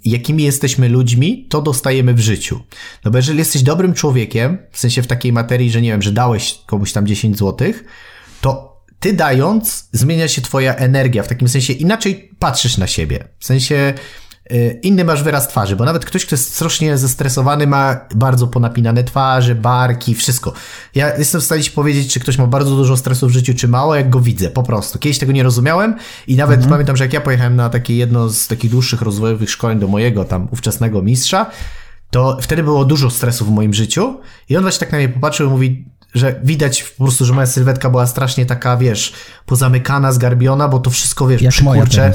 jakimi jesteśmy ludźmi, to dostajemy w życiu. No bo jeżeli jesteś dobrym człowiekiem, w sensie w takiej materii, że nie wiem, że dałeś komuś tam 10 złotych, to ty dając, zmienia się twoja energia, w takim sensie inaczej patrzysz na siebie. W sensie inny masz wyraz twarzy, bo nawet ktoś, kto jest strasznie zestresowany, ma bardzo ponapinane twarze, barki, wszystko. Ja jestem w stanie ci powiedzieć, czy ktoś ma bardzo dużo stresu w życiu, czy mało, jak go widzę, po prostu. Kiedyś tego nie rozumiałem i nawet pamiętam, że jak ja pojechałem na takie jedno z takich dłuższych rozwojowych szkoleń do mojego tam ówczesnego mistrza, to wtedy było dużo stresu w moim życiu i on właśnie tak na mnie popatrzył i mówi, że widać po prostu, że moja sylwetka była strasznie taka, wiesz, pozamykana, zgarbiona, bo to wszystko, wiesz, Jak przykurcze.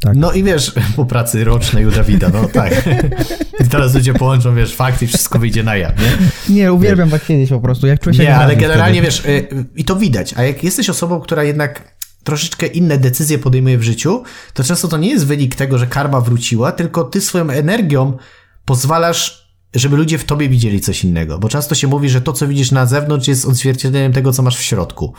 Tak. No i wiesz, po pracy rocznej u Dawida, no tak. I teraz ludzie połączą, wiesz, fakty i wszystko wyjdzie na jaw, nie? Nie, uwielbiam tak siedzieć po prostu, jak czuję się Nie, ale generalnie wtedy. wiesz, y, i to widać. A jak jesteś osobą, która jednak troszeczkę inne decyzje podejmuje w życiu, to często to nie jest wynik tego, że karma wróciła, tylko ty swoją energią pozwalasz, żeby ludzie w tobie widzieli coś innego. Bo często się mówi, że to, co widzisz na zewnątrz, jest odzwierciedleniem tego, co masz w środku.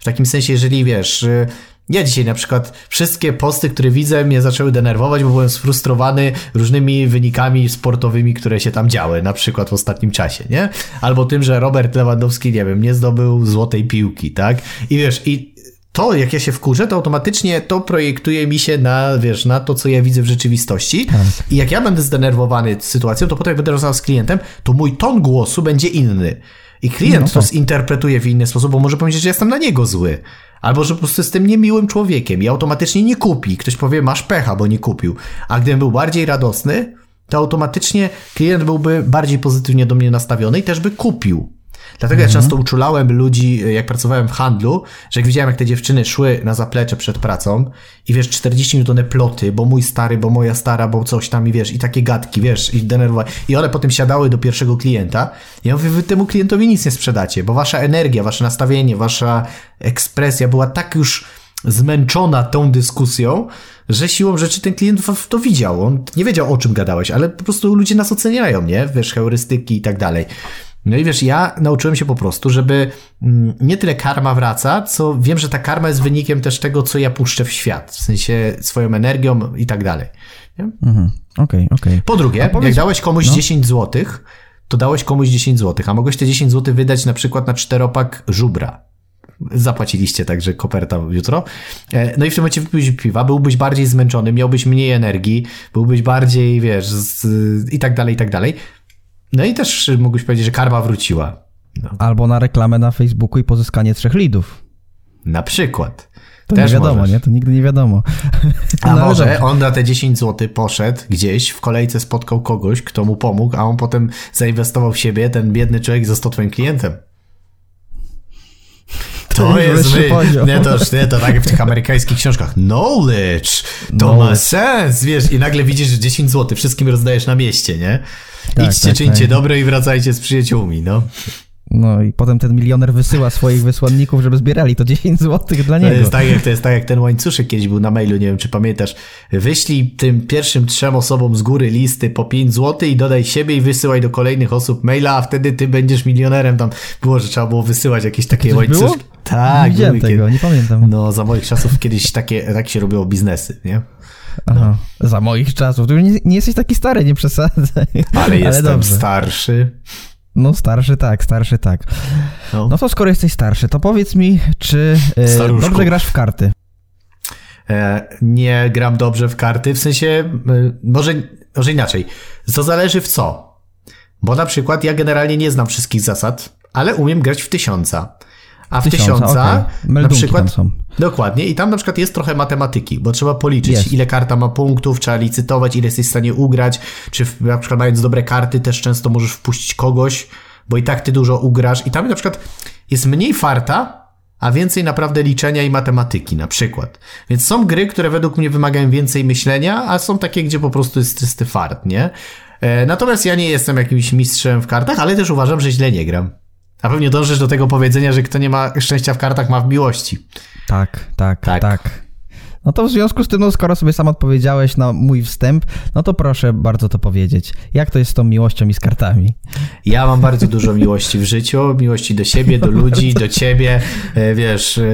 W takim sensie, jeżeli wiesz, y, ja dzisiaj na przykład wszystkie posty, które widzę, mnie zaczęły denerwować, bo byłem sfrustrowany różnymi wynikami sportowymi, które się tam działy, na przykład w ostatnim czasie, nie? Albo tym, że Robert Lewandowski, nie wiem, nie zdobył złotej piłki, tak? I wiesz, i to, jak ja się wkurzę, to automatycznie to projektuje mi się na, wiesz, na to, co ja widzę w rzeczywistości. I jak ja będę zdenerwowany sytuacją, to potem jak będę rozmawiał z klientem, to mój ton głosu będzie inny. I klient No to tak. zinterpretuje w inny sposób, bo może powiedzieć, że jestem na niego zły. Albo że po prostu jestem niemiłym człowiekiem i automatycznie nie kupi. Ktoś powie, masz pecha, bo nie kupił. A gdybym był bardziej radosny, to automatycznie klient byłby bardziej pozytywnie do mnie nastawiony i też by kupił. Dlatego ja często uczulałem ludzi, jak pracowałem w handlu, że jak widziałem, jak te dziewczyny szły na zaplecze przed pracą i wiesz, 40 minut one ploty, bo mój stary, bo moja stara, bo coś tam i wiesz, i takie gadki, wiesz, i denerwowały. I one potem siadały do pierwszego klienta. I ja mówię, wy temu klientowi nic nie sprzedacie, bo wasza energia, wasze nastawienie, wasza ekspresja była tak już zmęczona tą dyskusją, że siłą rzeczy ten klient to widział. On nie wiedział, o czym gadałeś, ale po prostu ludzie nas oceniają, nie? Wiesz, heurystyki i tak dalej. No i wiesz, ja nauczyłem się po prostu, żeby mm, nie tyle karma wraca, co wiem, że ta karma jest wynikiem też tego, co ja puszczę w świat, w sensie swoją energią i tak dalej. Mhm. Okej, okej. Po drugie, powiedz- jak dałeś komuś 10 złotych, to dałeś komuś 10 złotych, a mogłeś te 10 złotych wydać na przykład na czteropak żubra. Zapłaciliście także koperta jutro. E, No i w tym momencie wypiłbyś piwa, byłbyś bardziej zmęczony, miałbyś mniej energii, byłbyś bardziej, wiesz, z, i tak dalej, i tak dalej. No i też mógłbyś powiedzieć, że karma wróciła. No, Albo na reklamę na Facebooku i pozyskanie trzech lidów. na przykład. To Też nie wiadomo, możesz. nie? To nigdy nie wiadomo. A No, może on na te 10 zł poszedł gdzieś, w kolejce spotkał kogoś, kto mu pomógł, a on potem zainwestował w siebie, ten biedny człowiek został twoim klientem. To, jest jest poziom. nie, to, nie, to tak w tych amerykańskich książkach. Knowledge, to ma Knowledge. sens, wiesz, i nagle widzisz, że 10 zł wszystkim rozdajesz na mieście, nie? Tak, Idźcie, tak, czyńcie tak. dobre i wracajcie z przyjaciółmi, no. No i potem ten milioner wysyła swoich wysłanników, żeby zbierali to 10 zł dla To niego. jest, tak, jak, to jest tak jak ten łańcuszek kiedyś był na mailu, nie wiem czy pamiętasz. Wyślij tym pierwszym trzem osobom z góry listy po 5 zł i dodaj siebie i wysyłaj do kolejnych osób maila, a wtedy ty będziesz milionerem. Tam było, że trzeba było wysyłać jakieś takie coś łańcuszki. było? Tak, nie widziałem tego, kiedy- nie pamiętam. No, za moich czasów kiedyś takie, tak się robiło biznesy, nie? Aha, za moich czasów. Tu nie, nie jesteś taki stary, nie przesadzaj. Ale jestem dobrze. starszy. No starszy tak, starszy tak. No. No to skoro jesteś starszy, to powiedz mi, czy e, dobrze grasz w karty? E, nie gram dobrze w karty, w sensie, e, może, może inaczej. To zależy w co. Bo na przykład ja generalnie nie znam wszystkich zasad, ale umiem grać w tysiąca. A w Tysiąca, tysiąca, okej. na przykład. Dokładnie. I tam na przykład jest trochę matematyki, bo trzeba policzyć, Jest. ile karta ma punktów, trzeba licytować, ile jesteś w stanie ugrać. Czy na przykład mając dobre karty, też często możesz wpuścić kogoś, bo i tak ty dużo ugrasz. I tam na przykład jest mniej farta, a więcej naprawdę liczenia i matematyki na przykład. Więc są gry, które według mnie wymagają więcej myślenia, a są takie, gdzie po prostu jest czysty fart, nie? E, Natomiast ja nie jestem jakimś mistrzem w kartach, ale też uważam, że źle nie gram. A pewnie dążysz do tego powiedzenia, że kto nie ma szczęścia w kartach, ma w miłości. Tak, tak, Tak. tak. No to w związku z tym, no skoro sobie sam odpowiedziałeś na mój wstęp, no to proszę bardzo to powiedzieć. Jak to jest z tą miłością i z kartami? Ja mam bardzo dużo miłości w życiu, miłości do siebie, do ludzi, do ciebie. E, Wiesz, e,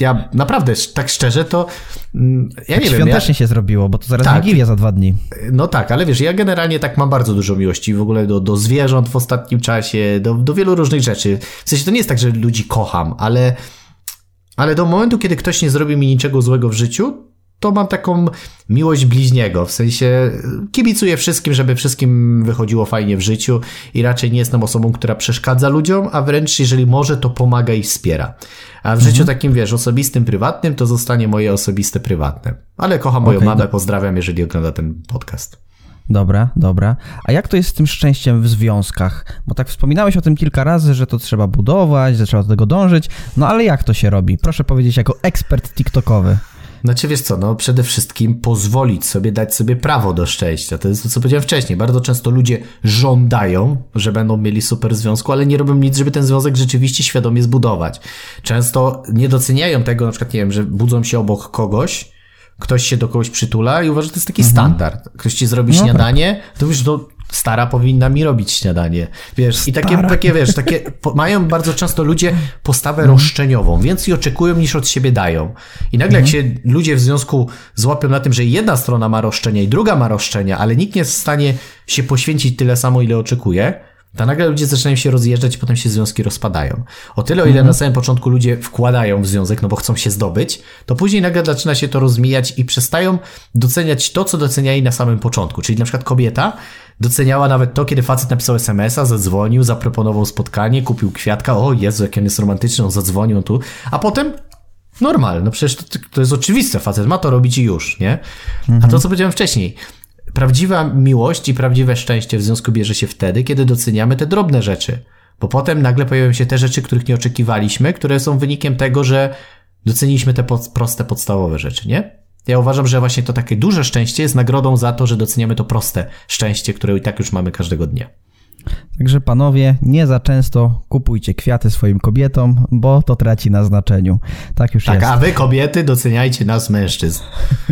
ja naprawdę, tak szczerze, to mm, ja nie wiem. Ja, Świątecznie się zrobiło, bo to zaraz Tak. Wigilia za dwa dni. no tak, ale wiesz, ja generalnie tak mam bardzo dużo miłości w ogóle do, do zwierząt w ostatnim czasie, do, do wielu różnych rzeczy. W sensie to nie jest tak, że ludzi kocham, ale, ale do momentu, kiedy ktoś nie zrobi mi niczego złego w życiu, to mam taką miłość bliźniego, w sensie e, kibicuję wszystkim, żeby wszystkim wychodziło fajnie w życiu i raczej nie jestem osobą, która przeszkadza ludziom, a wręcz jeżeli może, to pomaga i wspiera. A w życiu takim, wiesz, osobistym, prywatnym, to zostanie moje osobiste, prywatne. Ale kocham moją mamę, pozdrawiam, jeżeli ogląda ten podcast. Dobra, dobra. A jak to jest z tym szczęściem w związkach? Bo tak wspominałeś o tym kilka razy, że to trzeba budować, że trzeba do tego dążyć. No ale jak to się robi? Proszę powiedzieć jako ekspert TikTokowy. Znaczy wiesz co, no przede wszystkim pozwolić sobie, dać sobie prawo do szczęścia. To jest to, co powiedziałem wcześniej. Bardzo często ludzie żądają, że będą mieli super związku, ale nie robią nic, żeby ten związek rzeczywiście świadomie zbudować. Często nie doceniają tego, na przykład, nie wiem, że budzą się obok kogoś, ktoś się do kogoś przytula i uważa, że to jest taki standard. Ktoś ci zrobi No śniadanie, to mówisz, no stara powinna mi robić śniadanie. Wiesz, i takie, Stara. takie wiesz, takie, po, mają bardzo często ludzie postawę roszczeniową, więcej oczekują niż od siebie dają. I nagle jak się ludzie w związku złapią na tym, że jedna strona ma roszczenia i druga ma roszczenia, ale nikt nie jest w stanie się poświęcić tyle samo, ile oczekuje, to nagle ludzie zaczynają się rozjeżdżać potem się związki rozpadają. O tyle, o ile na samym początku ludzie wkładają w związek, no bo chcą się zdobyć, to później nagle zaczyna się to rozmijać i przestają doceniać to, co doceniali na samym początku. Czyli na przykład kobieta doceniała nawet to, kiedy facet napisał SMS-a, zadzwonił, zaproponował spotkanie, kupił kwiatka, o Jezu, jak on jest romantyczny, on zadzwonił tu, a potem normal, no przecież to, to jest oczywiste, facet ma to robić i już, nie? A to, co powiedziałem wcześniej, prawdziwa miłość i prawdziwe szczęście w związku bierze się wtedy, kiedy doceniamy te drobne rzeczy. Bo potem nagle pojawiają się te rzeczy, których nie oczekiwaliśmy, które są wynikiem tego, że doceniliśmy te pod, proste, podstawowe rzeczy, nie? Ja uważam, że właśnie to takie duże szczęście jest nagrodą za to, że doceniamy to proste szczęście, które i tak już mamy każdego dnia. Także panowie, nie za często kupujcie kwiaty swoim kobietom, bo to traci na znaczeniu. Tak już Tak, jest. a wy kobiety doceniajcie nas mężczyzn.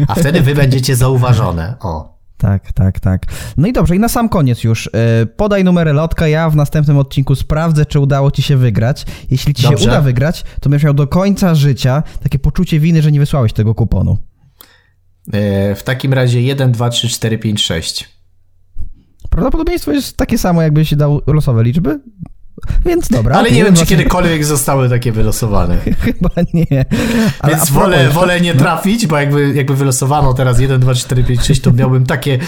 A wtedy wy będziecie zauważone. O. Tak, tak, tak. No i dobrze, i na sam koniec już. e, Podaj numery lotka, ja w następnym odcinku sprawdzę, czy udało ci się wygrać. Jeśli ci Dobrze. się uda wygrać, to będziesz miał do końca życia takie poczucie winy, że nie wysłałeś tego kuponu. E, w takim razie 1, 2, 3, 4, 5, 6. Prawdopodobieństwo jest takie samo, jakbyś dał losowe liczby. Więc dobra. Ale nie wiem, czy właśnie- kiedykolwiek zostały takie wylosowane. Chyba nie. Ale Więc wolę, jeszcze- wolę nie trafić, bo jakby, jakby wylosowano teraz 1, 2, 4, 5, 6, to miałbym takie,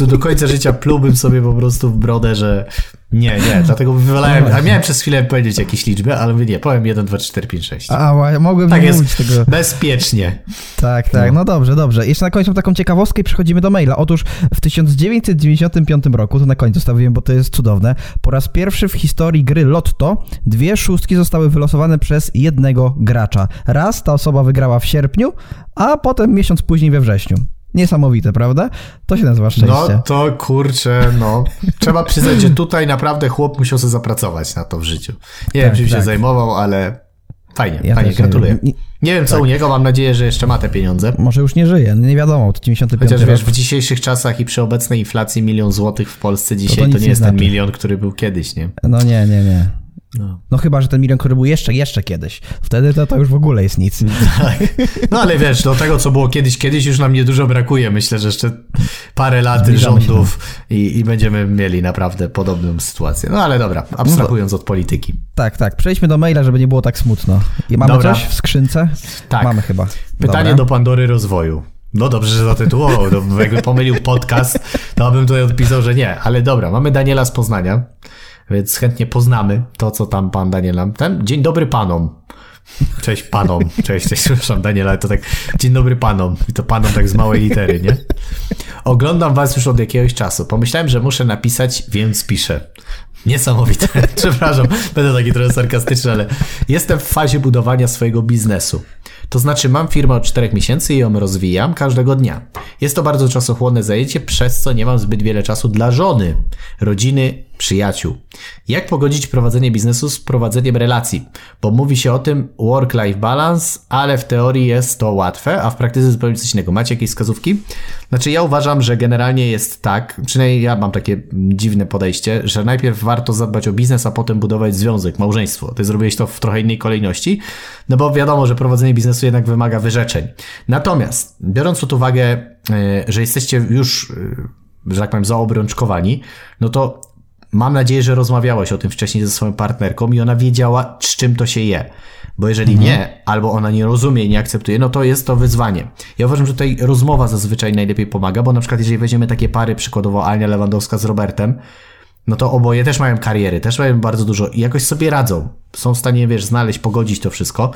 do końca życia plułbym sobie po prostu w brodę, że nie, nie, dlatego wywalałem, a miałem przez chwilę powiedzieć jakieś liczby, ale mówię nie, powiem 1, 2, 4, 5, 6. A, mogłem Tak nie jest mówić tego. bezpiecznie. Tak, tak, no dobrze, dobrze. Jeszcze na końcu mam taką ciekawostkę i przechodzimy do maila. Otóż w 1995 roku, to na końcu stawiłem, bo to jest cudowne, po raz pierwszy w historii gry Lotto dwie szóstki zostały wylosowane przez jednego gracza. Raz ta osoba wygrała w sierpniu, a potem miesiąc później we wrześniu. Niesamowite, prawda? To się nazywa szczęście. No to kurczę, no. Trzeba przyznać, że tutaj naprawdę chłop musiał sobie zapracować na to w życiu. Nie wiem, Tak, czym się tak. zajmował, ale fajnie, Ja fajnie, nie gratuluję. wiem. Nie wiem, co u niego, mam nadzieję, że jeszcze ma te pieniądze. Może już nie żyje, nie wiadomo, to 95 Chociaż wiesz, rok. w dzisiejszych czasach i przy obecnej inflacji milion złotych w Polsce dzisiaj to, nic nie nie jest ten znaczy. milion, który był kiedyś, nie? No nie, nie, nie. No. No chyba, że ten milion, który był jeszcze, jeszcze kiedyś. Wtedy to, to już w ogóle jest nic. Tak. No ale wiesz, do tego, co było kiedyś, kiedyś już nam niedużo brakuje. Myślę, że jeszcze parę lat Zbliżamy się. rządów i, i będziemy mieli naprawdę podobną sytuację. No ale dobra, abstrahując od polityki. Tak, tak. Przejdźmy do maila, żeby nie było tak smutno. I mamy Dobra. coś w skrzynce? Tak. Mamy chyba. Pytanie Dobra. do Pandory rozwoju. No dobrze, że zatytułował. No, jakby pomylił podcast, to bym tutaj odpisał, że nie. Ale dobra, mamy Daniela z Poznania, więc chętnie poznamy to, co tam pan Daniel nam... Ten, dzień dobry panom. Cześć panom. Cześć, cześć, przepraszam Daniela, to tak dzień dobry panom. I to panom tak z małej litery, nie? Oglądam was już od jakiegoś czasu. Pomyślałem, że muszę napisać, więc piszę. Niesamowite. Przepraszam, będę taki trochę sarkastyczny, ale jestem w fazie budowania swojego biznesu. To znaczy, mam firmę od 4 miesięcy i ją rozwijam każdego dnia. Jest to bardzo czasochłonne zajęcie, przez co nie mam zbyt wiele czasu dla żony, rodziny, przyjaciół. Jak pogodzić prowadzenie biznesu z prowadzeniem relacji? Bo mówi się o tym work-life balance, ale w teorii jest to łatwe, a w praktyce zupełnie coś innego. Macie jakieś wskazówki? Znaczy, ja uważam, że generalnie jest tak, przynajmniej ja mam takie dziwne podejście, że najpierw warto zadbać o biznes, a potem budować związek, małżeństwo. Ty zrobiłeś to w trochę innej kolejności, no bo wiadomo, że prowadzenie biznesu jednak wymaga wyrzeczeń. Natomiast, biorąc pod uwagę, e, że jesteście już, e, że tak powiem, zaobrączkowani, no to mam nadzieję, że rozmawiałeś o tym wcześniej ze swoją partnerką i ona wiedziała, z czym to się je. Bo jeżeli mhm. nie, albo ona nie rozumie i nie akceptuje, no to jest to wyzwanie. Ja uważam, że tutaj rozmowa zazwyczaj najlepiej pomaga, bo na przykład jeżeli weźmiemy takie pary, przykładowo Ania Lewandowska z Robertem, no to oboje też mają kariery, też mają bardzo dużo i jakoś sobie radzą. Są w stanie, wiesz, znaleźć, pogodzić to wszystko.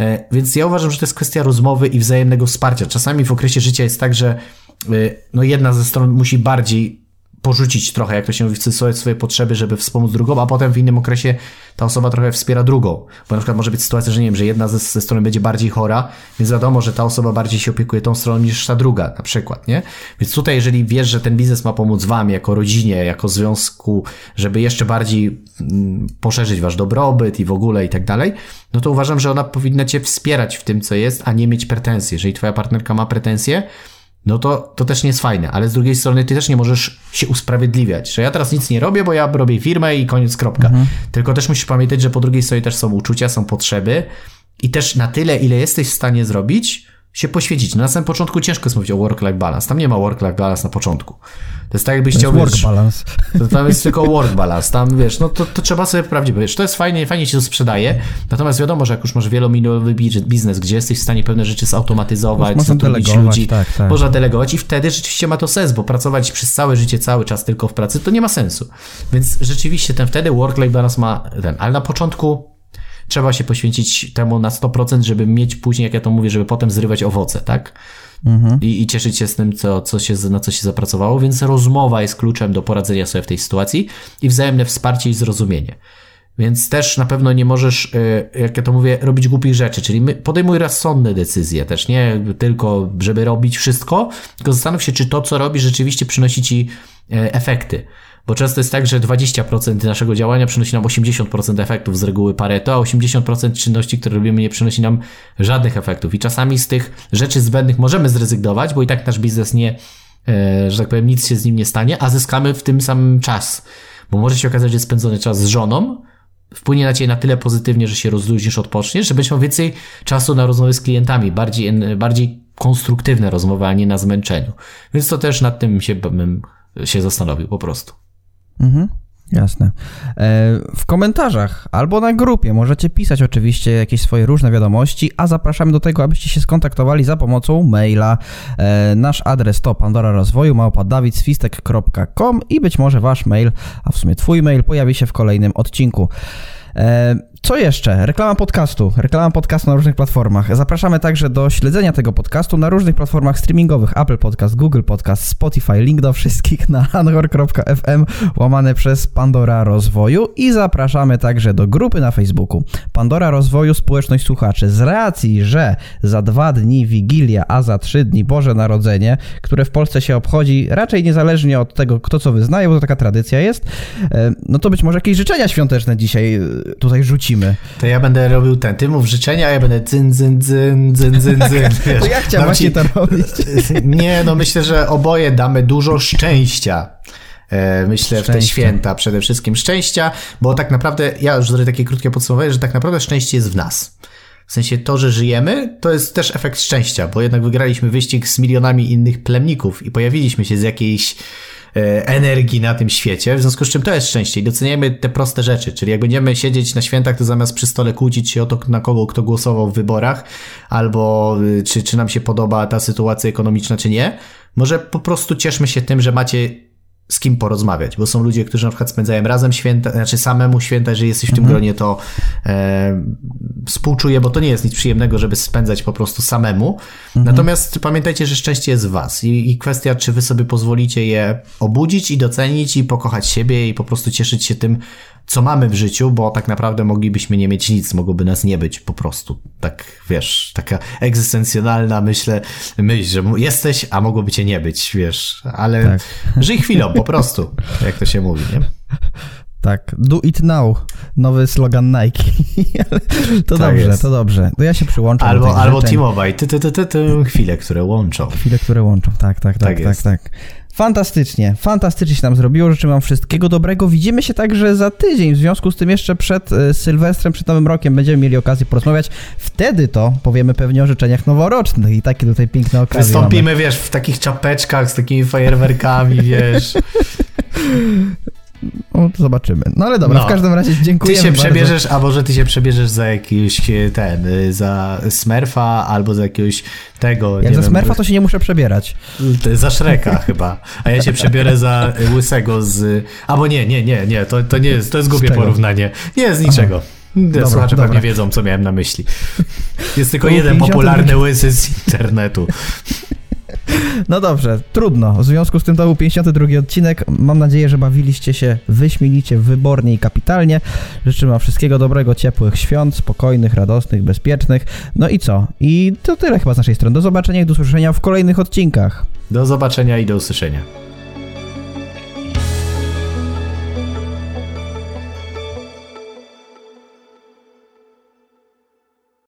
E, więc ja uważam, że to jest kwestia rozmowy i wzajemnego wsparcia. Czasami w okresie życia jest tak, że e, no jedna ze stron musi bardziej porzucić trochę, jak to się mówi, swoje potrzeby, żeby wspomóc drugą, a potem w innym okresie ta osoba trochę wspiera drugą. Bo na przykład może być sytuacja, że nie wiem, że jedna ze, ze stron będzie bardziej chora, więc wiadomo, że ta osoba bardziej się opiekuje tą stroną niż ta druga, na przykład, nie? Więc tutaj, jeżeli wiesz, że ten biznes ma pomóc wam, jako rodzinie, jako związku, żeby jeszcze bardziej mm, poszerzyć wasz dobrobyt i w ogóle i tak dalej, no to uważam, że ona powinna cię wspierać w tym, co jest, a nie mieć pretensji. Jeżeli twoja partnerka ma pretensje, no to, to też nie jest fajne, ale z drugiej strony ty też nie możesz się usprawiedliwiać, że ja teraz nic nie robię, bo ja robię firmę i koniec, kropka. Mhm. Tylko też musisz pamiętać, że po drugiej stronie też są uczucia, są potrzeby i też na tyle, ile jesteś w stanie zrobić, się poświęcić. No na samym początku ciężko jest mówić o work-life balance. Tam nie ma work-life balance na początku. To jest tak, jakbyś chciał... work balance. To tam jest tylko work balance. Tam, wiesz, no to, to trzeba sobie prawdziwie, wiesz, to jest fajnie, fajnie ci to sprzedaje, natomiast wiadomo, że jak już masz wielomilionowy biznes, gdzie jesteś w stanie pewne rzeczy zautomatyzować, delegować, ludzi, tak, tak. można delegować i wtedy rzeczywiście ma to sens, bo pracować przez całe życie, cały czas tylko w pracy, to nie ma sensu. Więc rzeczywiście ten wtedy work-life balance ma ten, ale na początku trzeba się poświęcić temu na 100%, żeby mieć później, jak ja to mówię, żeby potem zrywać owoce, tak? Mhm. I, I, cieszyć się z tym, co, co się, na co się zapracowało, więc rozmowa jest kluczem do poradzenia sobie w tej sytuacji i wzajemne wsparcie i zrozumienie. Więc też na pewno nie możesz, e, jak ja to mówię, robić głupich rzeczy, czyli podejmuj rozsądne decyzje też, nie tylko, żeby robić wszystko, tylko zastanów się, czy to, co robisz, rzeczywiście przynosi ci e, efekty. Bo często jest tak, że 20% naszego działania przynosi nam 80% efektów z reguły Pareto, a 80% czynności, które robimy, nie przynosi nam żadnych efektów. I czasami z tych rzeczy zbędnych możemy zrezygnować, bo i tak nasz biznes nie, e, że tak powiem, nic się z nim nie stanie, a zyskamy w tym samym czas. Bo może się okazać, że spędzony czas z żoną wpłynie na ciebie na tyle pozytywnie, że się rozluźnisz, odpoczniesz, że będziesz miał więcej czasu na rozmowy z klientami, bardziej, bardziej konstruktywne rozmowy, a nie na zmęczeniu. Więc to też nad tym się, bym się zastanowił po prostu. Mhm. Jasne. E, w komentarzach albo na grupie możecie pisać oczywiście jakieś swoje różne wiadomości, a zapraszamy do tego, abyście się skontaktowali za pomocą maila. E, nasz adres to pandora rozwoju i być może wasz mail, a w sumie twój mail pojawi się w kolejnym odcinku. Co jeszcze? Reklama podcastu. Reklama podcastu na różnych platformach. Zapraszamy także do śledzenia tego podcastu na różnych platformach streamingowych: Apple Podcast, Google Podcast, Spotify. Link do wszystkich na anchor.fm łamane przez Pandora Rozwoju i zapraszamy także do grupy na Facebooku Pandora Rozwoju Społeczność Słuchaczy. Z racji, że za dwa dni Wigilia, a za trzy dni Boże Narodzenie, które w Polsce się obchodzi raczej niezależnie od tego, kto co wyznaje, bo to taka tradycja jest, e, no to być może jakieś życzenia świąteczne dzisiaj e, tutaj rzucimy to ja będę robił ten, ty mów życzenia, a ja będę dzyn, dzyn, dzyn, dzyn, dzyn, dzyn. Wiesz, to ja chciałem właśnie ci... to robić. Nie, no myślę, że oboje damy dużo szczęścia e, myślę, w te święta przede wszystkim szczęścia, bo tak naprawdę, ja już zrobię takie krótkie podsumowanie, że tak naprawdę szczęście jest w nas. W sensie to, że żyjemy, to jest też efekt szczęścia, bo jednak wygraliśmy wyścig z milionami innych plemników i pojawiliśmy się z jakiejś energii na tym świecie, w związku z czym to jest szczęście i te proste rzeczy, czyli jak będziemy siedzieć na świętach, to zamiast przy stole kłócić się o to, na kogo kto głosował w wyborach, albo y, czy, czy nam się podoba ta sytuacja ekonomiczna, czy nie, może po prostu cieszmy się tym, że macie z kim porozmawiać, bo są ludzie, którzy na przykład spędzają razem święta, znaczy samemu święta, jeżeli jesteś w tym gronie, to e, współczuję, bo to nie jest nic przyjemnego, żeby spędzać po prostu samemu. Natomiast pamiętajcie, że szczęście jest w was I, i kwestia, czy wy sobie pozwolicie je obudzić i docenić i pokochać siebie i po prostu cieszyć się tym, co mamy w życiu, bo tak naprawdę moglibyśmy nie mieć nic, mogłoby nas nie być po prostu. Tak, wiesz, taka egzystencjonalna myślę, myśl, że jesteś, a mogłoby cię nie być, wiesz, ale Tak. żyj chwilą po prostu, jak to się mówi, nie? Tak, do it now. Nowy slogan Nike. To Tak dobrze, jest. to dobrze. To ja się przyłączam do Albo, tych albo. T-Mobile, ty, ty, ty, ty, chwile, które łączą. Chwile, które łączą. Tak, tak, tak, Tak tak, jest. tak. Fantastycznie, fantastycznie się nam zrobiło. Życzę Wam wszystkiego dobrego. Widzimy się także za tydzień. W związku z tym jeszcze przed e, Sylwestrem, przed Nowym Rokiem będziemy mieli okazję porozmawiać. Wtedy to powiemy pewnie o życzeniach noworocznych i takie tutaj piękne okazje mamy. Wystąpimy, wiesz, w takich czapeczkach z takimi fajerwerkami, wiesz. No, zobaczymy. No ale dobra, No. w każdym razie Ty dziękuję się przebierzesz, a może ty się przebierzesz za jakiś e, ten, y, za Smurfa albo za jakiegoś tego, Jak za wiem, Smurfa to się nie muszę przebierać. Ty Za Shreka chyba. A ja się przebiorę za y, łysego z... Albo nie, nie, nie, nie, to, to nie jest, to jest głupie porównanie. Nie, z niczego. Dobra, Słuchacze dobra. pewnie wiedzą, co miałem na myśli. Jest tylko jeden 50 popularny łysy z internetu. No dobrze, trudno. W związku z tym to był 52 odcinek. Mam nadzieję, że bawiliście się wyśmienicie, wybornie i kapitalnie. Życzę Wam wszystkiego dobrego, ciepłych świąt, spokojnych, radosnych, bezpiecznych. No i co? I to tyle chyba z naszej strony. Do zobaczenia i do usłyszenia w kolejnych odcinkach. Do zobaczenia i do usłyszenia.